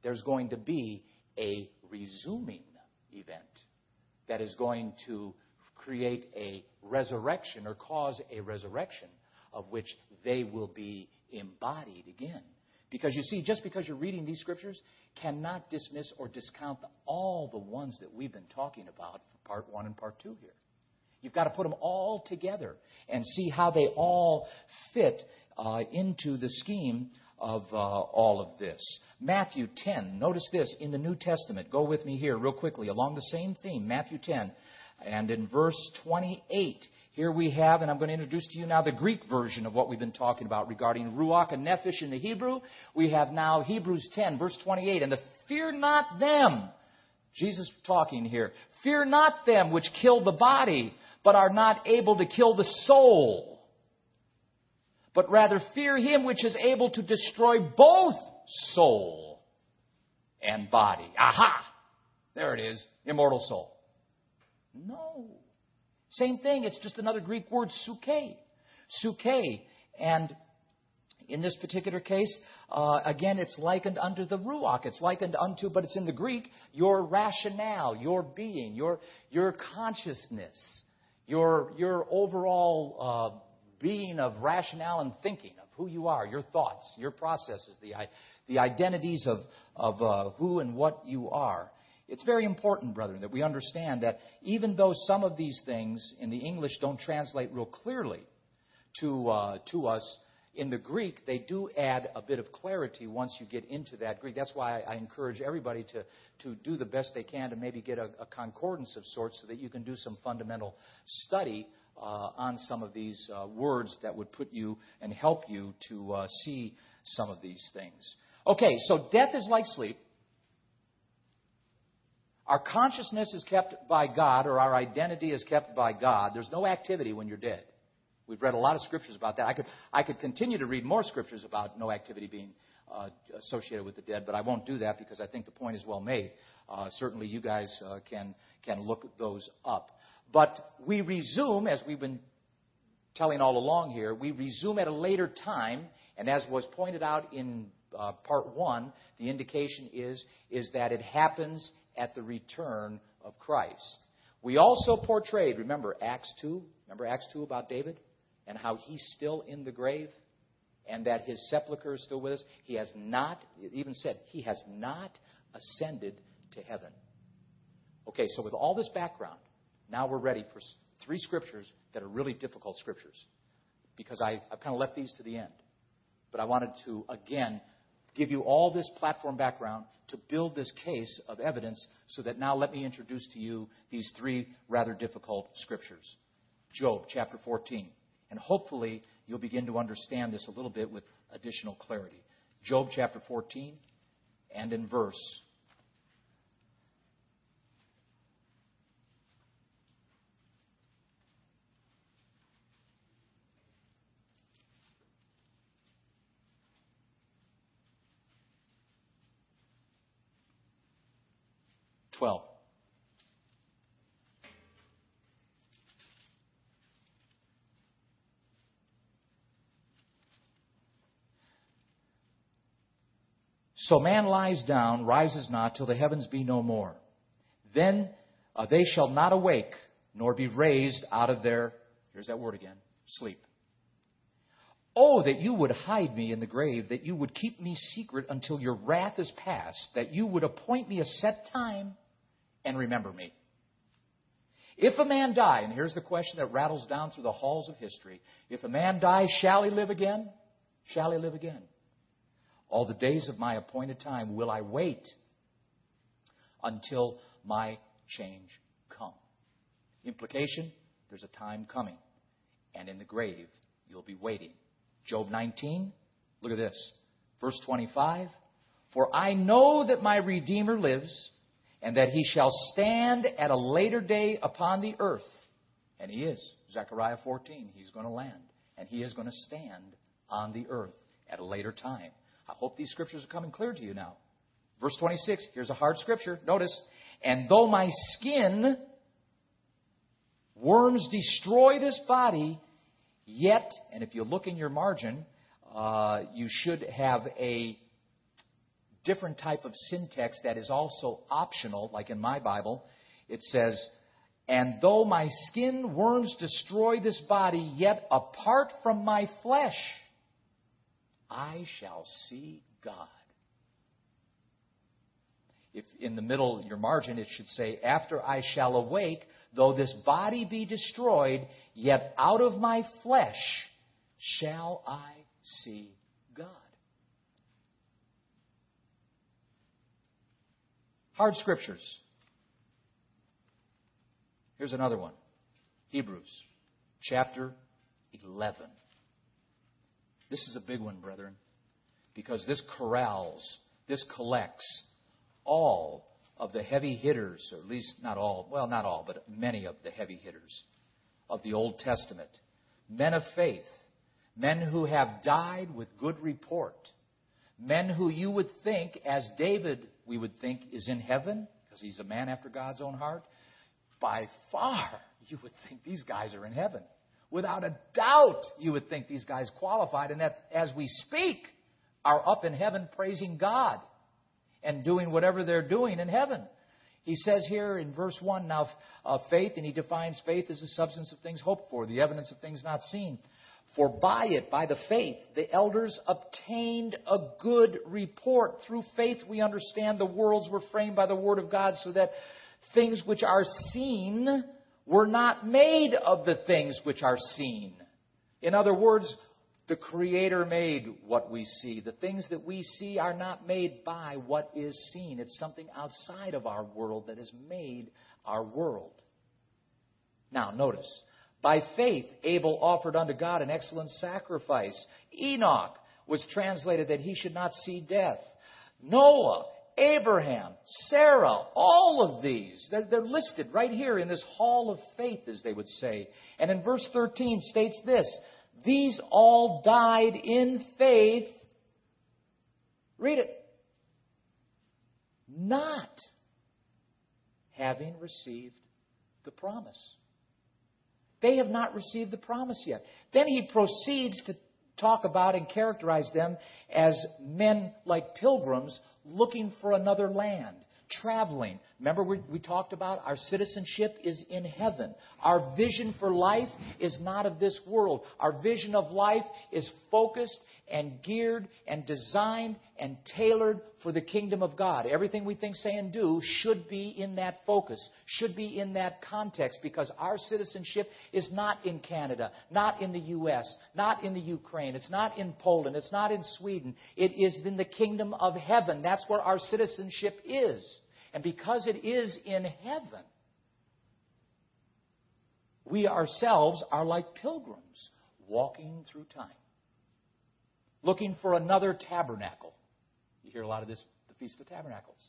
there's going to be a resuming event that is going to create a resurrection or cause a resurrection of which they will be embodied again. Because you see, just because you're reading these scriptures cannot dismiss or discount all the ones that we've been talking about for part one and part two here. You've got to put them all together and see how they all fit uh, into the scheme of uh, all of this. Matthew 10, notice this in the New Testament. Go with me here, real quickly, along the same theme. Matthew 10, and in verse 28, here we have, and I'm going to introduce to you now the Greek version of what we've been talking about regarding Ruach and Nephesh in the Hebrew. We have now Hebrews 10, verse 28, and the fear not them. Jesus talking here. Fear not them which kill the body, but are not able to kill the soul. But rather fear him which is able to destroy both soul and body. Aha! There it is. Immortal soul. No. Same thing, it's just another Greek word, psuche. Psuche. And in this particular case, uh, again, it's likened unto the ruach. It's likened unto, but it's in the Greek, your rationale, your being, your, your consciousness, your, your overall uh, being of rationale and thinking, of who you are, your thoughts, your processes, the, the identities of, of uh, who and what you are. It's very important, brethren, that we understand that even though some of these things in the English don't translate real clearly to, uh, to us, in the Greek, they do add a bit of clarity once you get into that Greek. That's why I encourage everybody to, to do the best they can to maybe get a, a concordance of sorts so that you can do some fundamental study uh, on some of these uh, words that would put you and help you to uh, see some of these things. Okay, so death is like sleep. Our consciousness is kept by God, or our identity is kept by God. There's no activity when you're dead. We've read a lot of scriptures about that. I could, I could continue to read more scriptures about no activity being uh, associated with the dead, but I won't do that because I think the point is well made. Uh, certainly, you guys uh, can, can look those up. But we resume, as we've been telling all along here, we resume at a later time, and as was pointed out in uh, part one, the indication is, is that it happens at the return of Christ. We also portrayed, remember Acts 2? Remember Acts 2 about David? and how he's still in the grave and that his sepulchre is still with us. He has not, it even said, he has not ascended to heaven. Okay, so with all this background, now we're ready for three scriptures that are really difficult scriptures because I, I've kind of left these to the end. But I wanted to, again, give you all this platform background to build this case of evidence so that now let me introduce to you these three rather difficult scriptures. Job chapter 14. And hopefully, you'll begin to understand this a little bit with additional clarity. Job chapter 14 and in verse So man lies down, rises not, till the heavens be no more. Then uh, they shall not awake, nor be raised out of their, here's that word again, sleep. Oh, that you would hide me in the grave, that you would keep me secret until your wrath is past, that you would appoint me a set time and remember me. If a man die, and here's the question that rattles down through the halls of history if a man die, shall he live again? Shall he live again? All the days of my appointed time will I wait until my change come. Implication there's a time coming, and in the grave you'll be waiting. Job 19, look at this. Verse 25 For I know that my Redeemer lives, and that he shall stand at a later day upon the earth. And he is. Zechariah 14, he's going to land, and he is going to stand on the earth at a later time. I hope these scriptures are coming clear to you now. Verse 26, here's a hard scripture. Notice, and though my skin worms destroy this body, yet, and if you look in your margin, uh, you should have a different type of syntax that is also optional, like in my Bible. It says, And though my skin worms destroy this body, yet apart from my flesh, I shall see God. If in the middle, your margin, it should say, After I shall awake, though this body be destroyed, yet out of my flesh shall I see God. Hard scriptures. Here's another one Hebrews chapter 11. This is a big one, brethren, because this corrals, this collects all of the heavy hitters, or at least not all, well, not all, but many of the heavy hitters of the Old Testament. Men of faith, men who have died with good report, men who you would think, as David, we would think, is in heaven, because he's a man after God's own heart. By far, <laughs> you would think these guys are in heaven. Without a doubt, you would think these guys qualified, and that as we speak, are up in heaven praising God and doing whatever they're doing in heaven. He says here in verse 1 now, uh, faith, and he defines faith as the substance of things hoped for, the evidence of things not seen. For by it, by the faith, the elders obtained a good report. Through faith, we understand the worlds were framed by the word of God, so that things which are seen were not made of the things which are seen. In other words, The Creator made what we see. The things that we see are not made by what is seen. It's something outside of our world that has made our world. Now, notice. By faith, Abel offered unto God an excellent sacrifice. Enoch was translated that he should not see death. Noah, Abraham, Sarah, all of these, they're, they're, listed right here in this hall of faith, as they would say. And in verse 13 states this These all died in faith. Read it. Not having received the promise. They have not received the promise yet. Then he proceeds to talk about and characterize them as men like pilgrims looking for another land, traveling. Remember, we, we, talked about our citizenship is in heaven. Our vision for life is not of this world. Our vision of life is focused and geared and designed and tailored for the kingdom of God. Everything we think, say, and do should be in that focus, should be in that context, because our citizenship is not in Canada, not in the U.S., not in the Ukraine, it's not in Poland, it's not in Sweden. It is in the kingdom of heaven. That's where our citizenship is. And because it is in heaven, we ourselves are like pilgrims walking through time looking for another tabernacle. You hear a lot of this, the Feast of Tabernacles.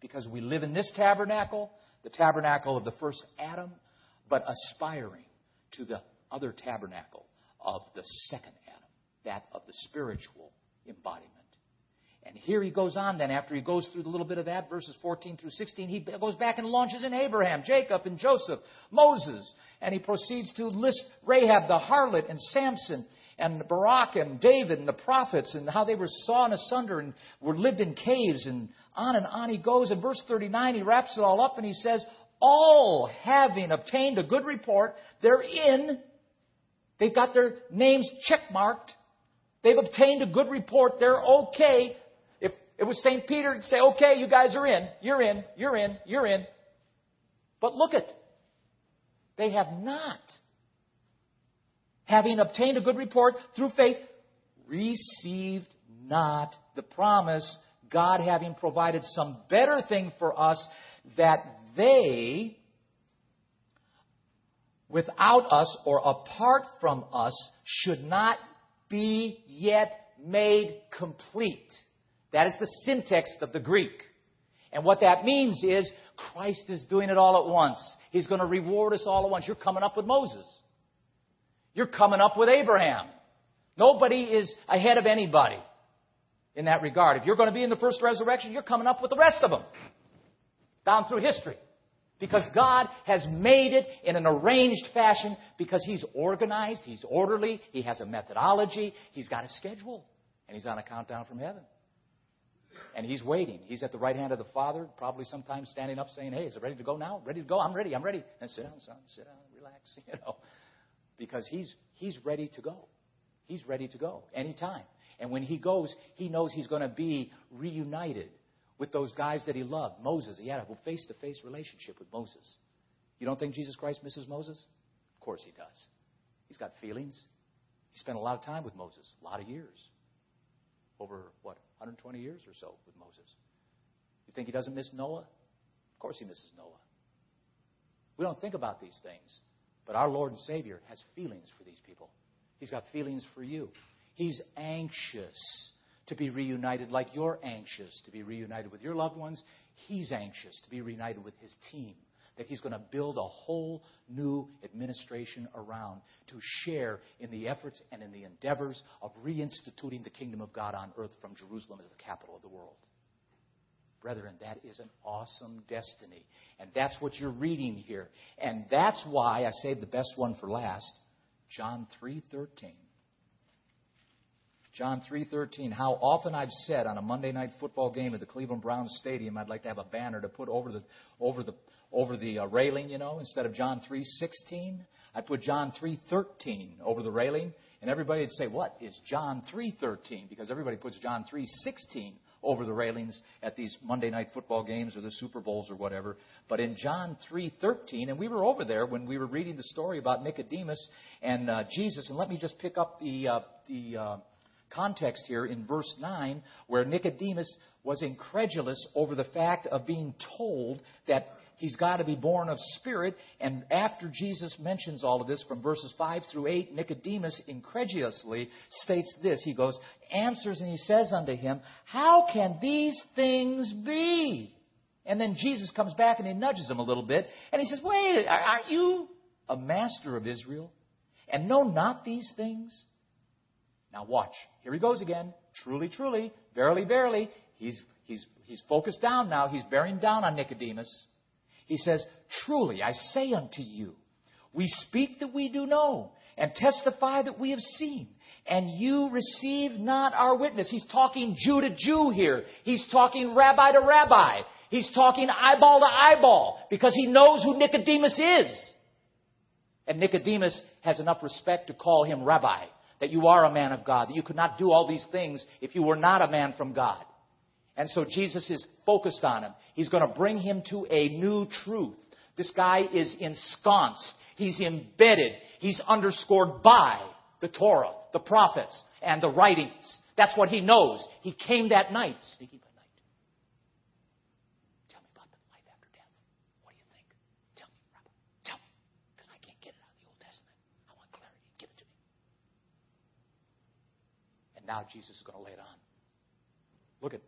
Because we live in this tabernacle, the tabernacle of the first Adam, but aspiring to the other tabernacle of the second Adam, that of the spiritual embodiment. And here he goes on then, after he goes through the little bit of that, verses 14 through 16, he goes back and launches in Abraham, Jacob, and Joseph, Moses, and he proceeds to list Rahab the harlot and Samson and Barak and David and the prophets and how they were sawn asunder and were lived in caves and on and on he goes. In verse 39, he wraps it all up and he says, All having obtained a good report, they're in. They've got their names checkmarked. They've obtained a good report. They're okay. If it was St. Peter, he'd say, Okay, you guys are in. You're in. You're in. You're in. But look at, they have not having obtained a good report through faith, received not the promise, God having provided some better thing for us that they, without us or apart from us, should not be yet made complete. That is the syntax of the Greek. And what that means is Christ is doing it all at once. He's going to reward us all at once. You're coming up with Moses. You're coming up with Abraham. Nobody is ahead of anybody in that regard. If you're going to be in the first resurrection, you're coming up with the rest of them down through history. Because God has made it in an arranged fashion because He's organized, He's orderly, He has a methodology, He's got a schedule, and He's on a countdown from heaven. And He's waiting. He's at the right hand of the Father, probably sometimes standing up saying, Hey, is it ready to go now? Ready to go? I'm ready, I'm ready. And sit down, son, sit down, relax, <laughs> you know because he's, he's ready to go. He's ready to go anytime. And when he goes, he knows he's going to be reunited with those guys that he loved. Moses, he had a face to face relationship with Moses. You don't think Jesus Christ misses Moses? Of course he does. He's got feelings. He spent a lot of time with Moses, a lot of years. Over, what, 120 years or so with Moses. You think he doesn't miss Noah? Of course he misses Noah. We don't think about these things. But our Lord and Savior has feelings for these people. He's got feelings for you. He's anxious to be reunited like you're anxious to be reunited with your loved ones. He's anxious to be reunited with his team that he's going to build a whole new administration around to share in the efforts and in the endeavors of reinstituting the kingdom of God on earth from Jerusalem as the capital of the world. Brethren, that is an awesome destiny. And that's what you're reading here. And that's why I saved the best one for last. John 3:13. John 3:13. How often I've said on a Monday night football game at the Cleveland Browns stadium, I'd like to have a banner to put over the over the over the uh, railing, you know, instead of John 3:16, I put John 3:13 over the railing, and everybody would say, "What is John 3:13?" Because everybody puts John 3:16 over the railings at these Monday night football games or the Super Bowls or whatever. But in John 3:13, and we were over there when we were reading the story about Nicodemus and uh, Jesus. And let me just pick up the uh, the uh, context here in verse 9, where Nicodemus was incredulous over the fact of being told that he's got to be born of spirit. And after Jesus mentions all of this from verses 5 through 8, Nicodemus incredulously states this. He goes, answers and he says unto him, How can these things be? And then Jesus comes back and he nudges him a little bit and he says, Wait, aren't you a master of Israel? And know not these things? Now watch. Here he goes again. Truly, truly, verily, verily. He's, he's, he's focused down now. He's bearing down on Nicodemus. He says, Truly, I say unto you, we speak that we do know, and testify that we have seen, and you receive not our witness. He's talking Jew to Jew here. He's talking rabbi to rabbi. He's talking eyeball to eyeball, because he knows who Nicodemus is. And Nicodemus has enough respect to call him rabbi, that you are a man of God, that you could not do all these things if you were not a man from God. And so Jesus is focused on him. He's going to bring him to a new truth. This guy is ensconced. He's embedded. He's underscored by the Torah, the prophets, and the writings. That's what he knows. He came that night, sneaky by night. Tell me about the life after death. What do you think? Tell me, Rabbi. Tell me. Because I can't get it out of the Old Testament. I want clarity. Give it to me. And now Jesus is going to lay it on. Look at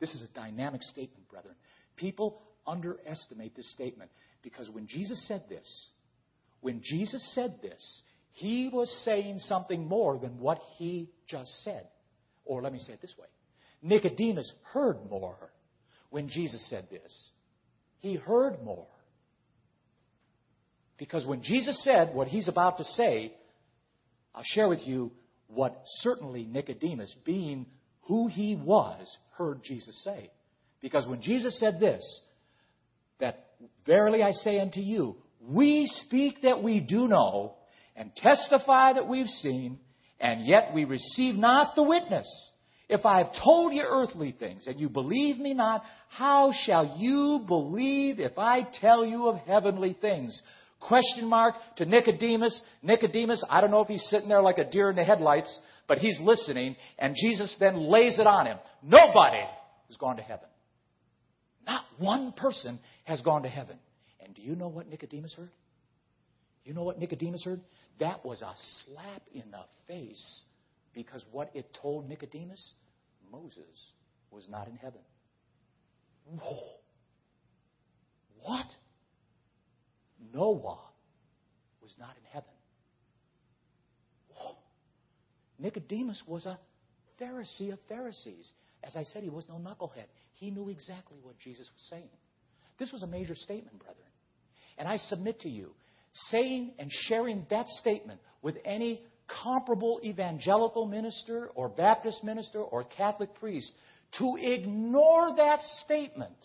this is a dynamic statement, brethren. People underestimate this statement because when Jesus said this, when Jesus said this, he was saying something more than what he just said. Or let me say it this way Nicodemus heard more when Jesus said this. He heard more. Because when Jesus said what he's about to say, I'll share with you what certainly Nicodemus, being who he was, heard Jesus say. Because when Jesus said this, that verily I say unto you, we speak that we do know, and testify that we've seen, and yet we receive not the witness. If I have told you earthly things, and you believe me not, how shall you believe if I tell you of heavenly things? Question mark to Nicodemus. Nicodemus, I don't know if he's sitting there like a deer in the headlights, but he's listening, and Jesus then lays it on him. Nobody has gone to heaven. Not one person has gone to heaven. And do you know what Nicodemus heard? You know what Nicodemus heard? That was a slap in the face because what it told Nicodemus, Moses was not in heaven. Whoa. What? Noah was not in heaven. Nicodemus was a Pharisee of Pharisees. As I said, he was no knucklehead. He knew exactly what Jesus was saying. This was a major statement, brethren. And I submit to you, saying and sharing that statement with any comparable evangelical minister or Baptist minister or Catholic priest, to ignore that statement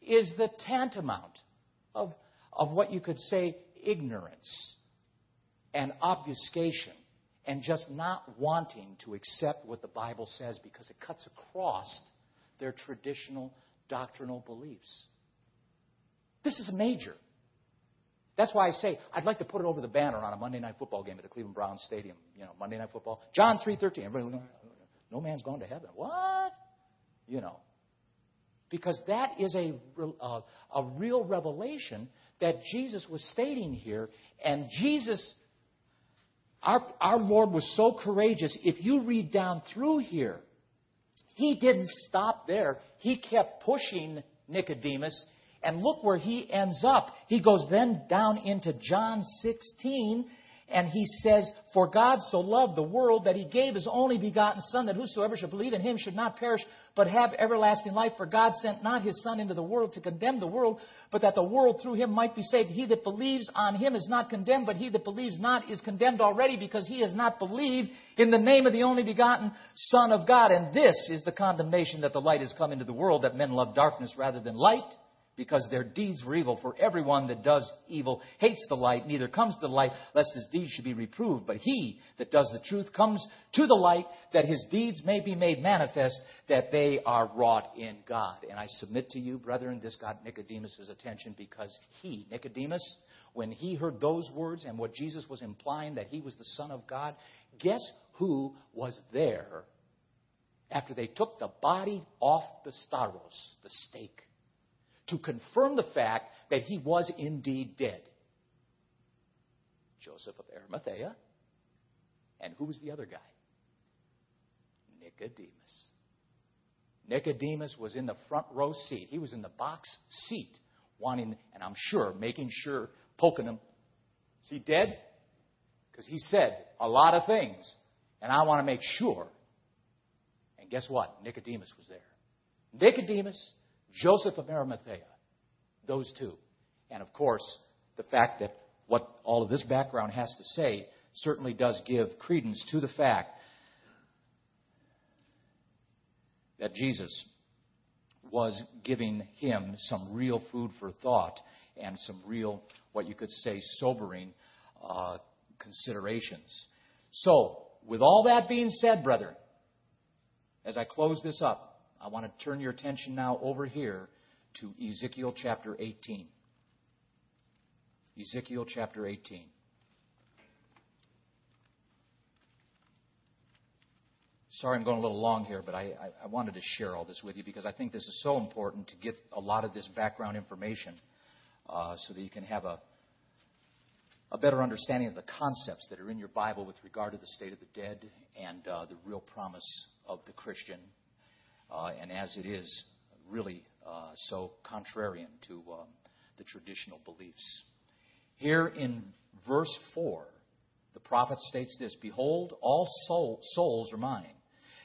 is the tantamount of, of what you could say ignorance and obfuscation and just not wanting to accept what the Bible says because it cuts across their traditional doctrinal beliefs. This is major. That's why I say I'd like to put it over the banner on a Monday night football game at the Cleveland Browns Stadium. You know, Monday night football. John three thirteen. Everybody, no man's gone to heaven. What? You know, because that is a a, uh, a real revelation that Jesus was stating here, and Jesus our, our Lord was so courageous. If you read down through here, he didn't stop there. He kept pushing Nicodemus, and look where he ends up. He goes then down into John 16, and he says, For God so loved the world that he gave his only begotten Son, that whosoever should believe in him should not perish, but have everlasting life. For God sent not his Son into the world to condemn the world, but that the world through him might be saved. He that believes on him is not condemned, but he that believes not is condemned already, because he has not believed in the name of the only begotten Son of God. And this is the condemnation that the light has come into the world, that men love darkness rather than light, because their deeds were evil. For everyone that does evil hates the light, neither comes to the light, lest his deeds should be reproved. But he that does the truth comes to the light, that his deeds may be made manifest, that they are wrought in God. And I submit to you, brethren, this got Nicodemus' attention because he, Nicodemus, when he heard those words and what Jesus was implying that he was the Son of God, guess who was there after they took the body off the stauros, the stake? To confirm the fact that he was indeed dead. Joseph of Arimathea. And who was the other guy? Nicodemus. Nicodemus was in the front row seat. He was in the box seat, wanting, and I'm sure, making sure, poking him. Is he dead? Because he said a lot of things, and I want to make sure. And guess what? Nicodemus was there. Nicodemus Joseph of Arimathea. Those two. And of course, the fact that what all of this background has to say certainly does give credence to the fact that Jesus was giving him some real food for thought and some real, what you could say, sobering uh, considerations. So, with all that being said, brethren, as I close this up, I want to turn your attention now over here to Ezekiel chapter 18. Ezekiel chapter 18. Sorry, I'm going a little long here, but I, I, I, wanted to share all this with you because I think this is so important to get a lot of this background information uh, so that you can have a, a better understanding of the concepts that are in your Bible with regard to the state of the dead and uh, the real promise of the Christian and as it is really uh, so contrarian to um, the traditional beliefs. Here in verse 4, the prophet states this Behold, all soul, souls are mine.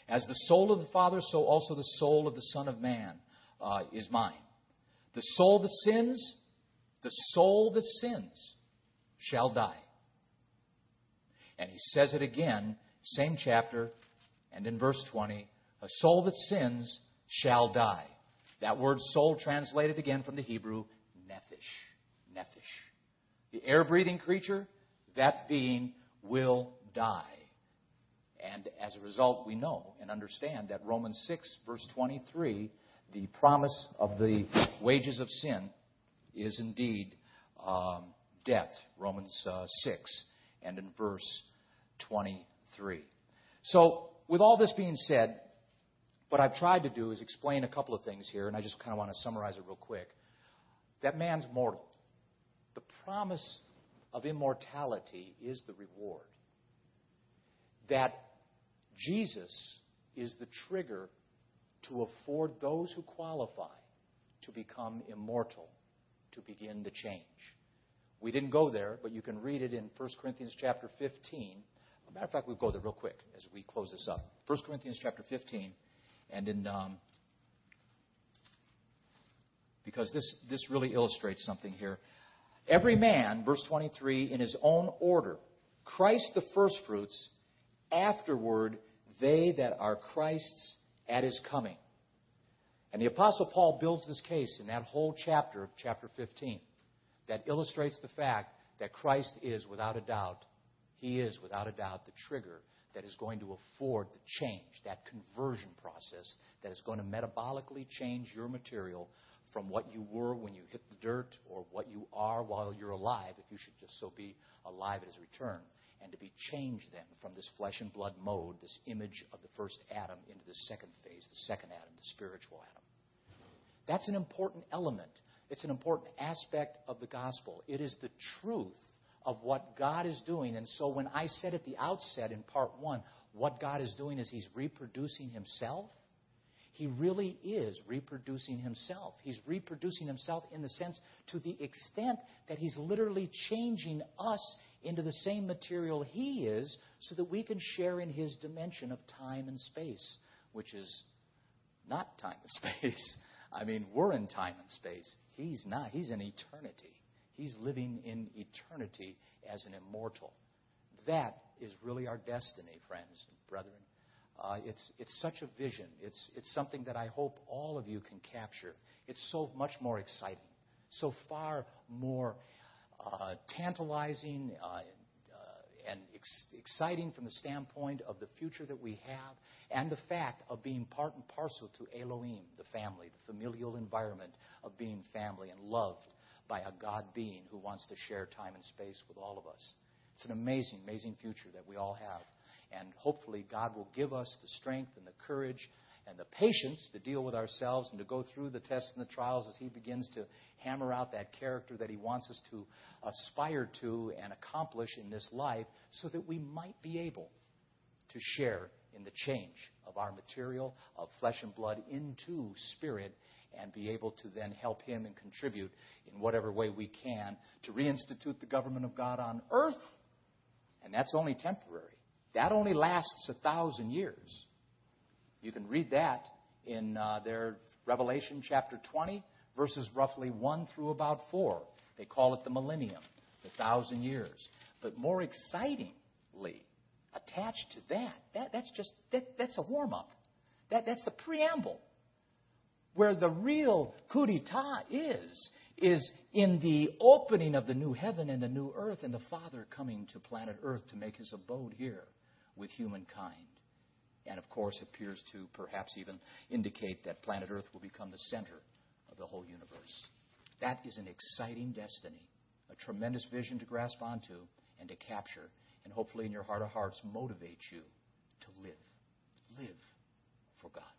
As the soul of the Father, so also the soul of the Son of Man uh, is mine. The soul that sins, the soul that sins shall die. And he says it again, same chapter, and in verse 20 a soul that sins shall die. That word soul translated again from the Hebrew, nephesh. Nephesh. The air breathing creature, that being will die. And as a result, we know and understand that Romans 6, verse 23, the promise of the wages of sin is indeed um, death. Romans uh, 6, and in verse 23. So, with all this being said, what I've tried to do is explain a couple of things here, and I just kind of want to summarize it real quick. That man's mortal. The promise of immortality is the reward. That Jesus is the trigger to afford those who qualify to become immortal, to begin the change. We didn't go there, but you can read it in 1 Corinthians chapter 15. As a matter of fact, we'll go there real quick as we close this up. 1 Corinthians chapter 15 and in um, because this this really illustrates something here. Every man, verse 23, in his own order. Christ the firstfruits, afterward they that are Christ's at his coming. And the Apostle Paul builds this case in that whole chapter of chapter 15 that illustrates the fact that Christ is, without a doubt, he is, without a doubt, the trigger that is going to afford the change, that conversion process that is going to metabolically change your material from what you were when you hit the dirt or what you are while you're alive, if you should just so be alive at his return, and to be changed then from this flesh and blood mode, this image of the first Adam, into the second phase, the second Adam, the spiritual Adam. That's an important element. It's an important aspect of the gospel. It is the truth of what God is doing. And so when I said at the outset in part one, what God is doing is He's reproducing Himself, He really is reproducing Himself. He's reproducing Himself in the sense to the extent that He's literally changing us into the same material He is so that we can share in His dimension of time and space, which is not time and <laughs> space. I mean, we're in time and space. He's not. He's in eternity. He's living in eternity as an immortal. That is really our destiny, friends and brethren. Uh, it's, it's such a vision. It's, it's something that I hope all of you can capture. It's so much more exciting, so far more uh, tantalizing uh, uh, and ex- exciting from the standpoint of the future that we have and the fact of being part and parcel to Elohim, the family, the familial environment of being family and loved by a God being who wants to share time and space with all of us. It's an amazing, amazing future that we all have. And hopefully, God will give us the strength and the courage and the patience to deal with ourselves and to go through the tests and the trials as He begins to hammer out that character that He wants us to aspire to and accomplish in this life so that we might be able to share in the change of our material, of flesh and blood, into spirit, and be able to then help Him and contribute in whatever way we can to reinstitute the government of God on earth. And that's only temporary. That only lasts a thousand years. You can read that in uh, their Revelation chapter 20, verses roughly 1 through about 4. They call it the millennium, the thousand years. But more excitingly, attached to that, that that's just that, that's a warm up. That, that's the preamble. Where the real coup d'etat is, is in the opening of the new heaven and the new earth, and the Father coming to planet Earth to make his abode here with humankind and of course appears to perhaps even indicate that planet Earth will become the center of the whole universe. That is an exciting destiny, a tremendous vision to grasp onto and to capture, and hopefully in your heart of hearts motivate you to live. Live for God.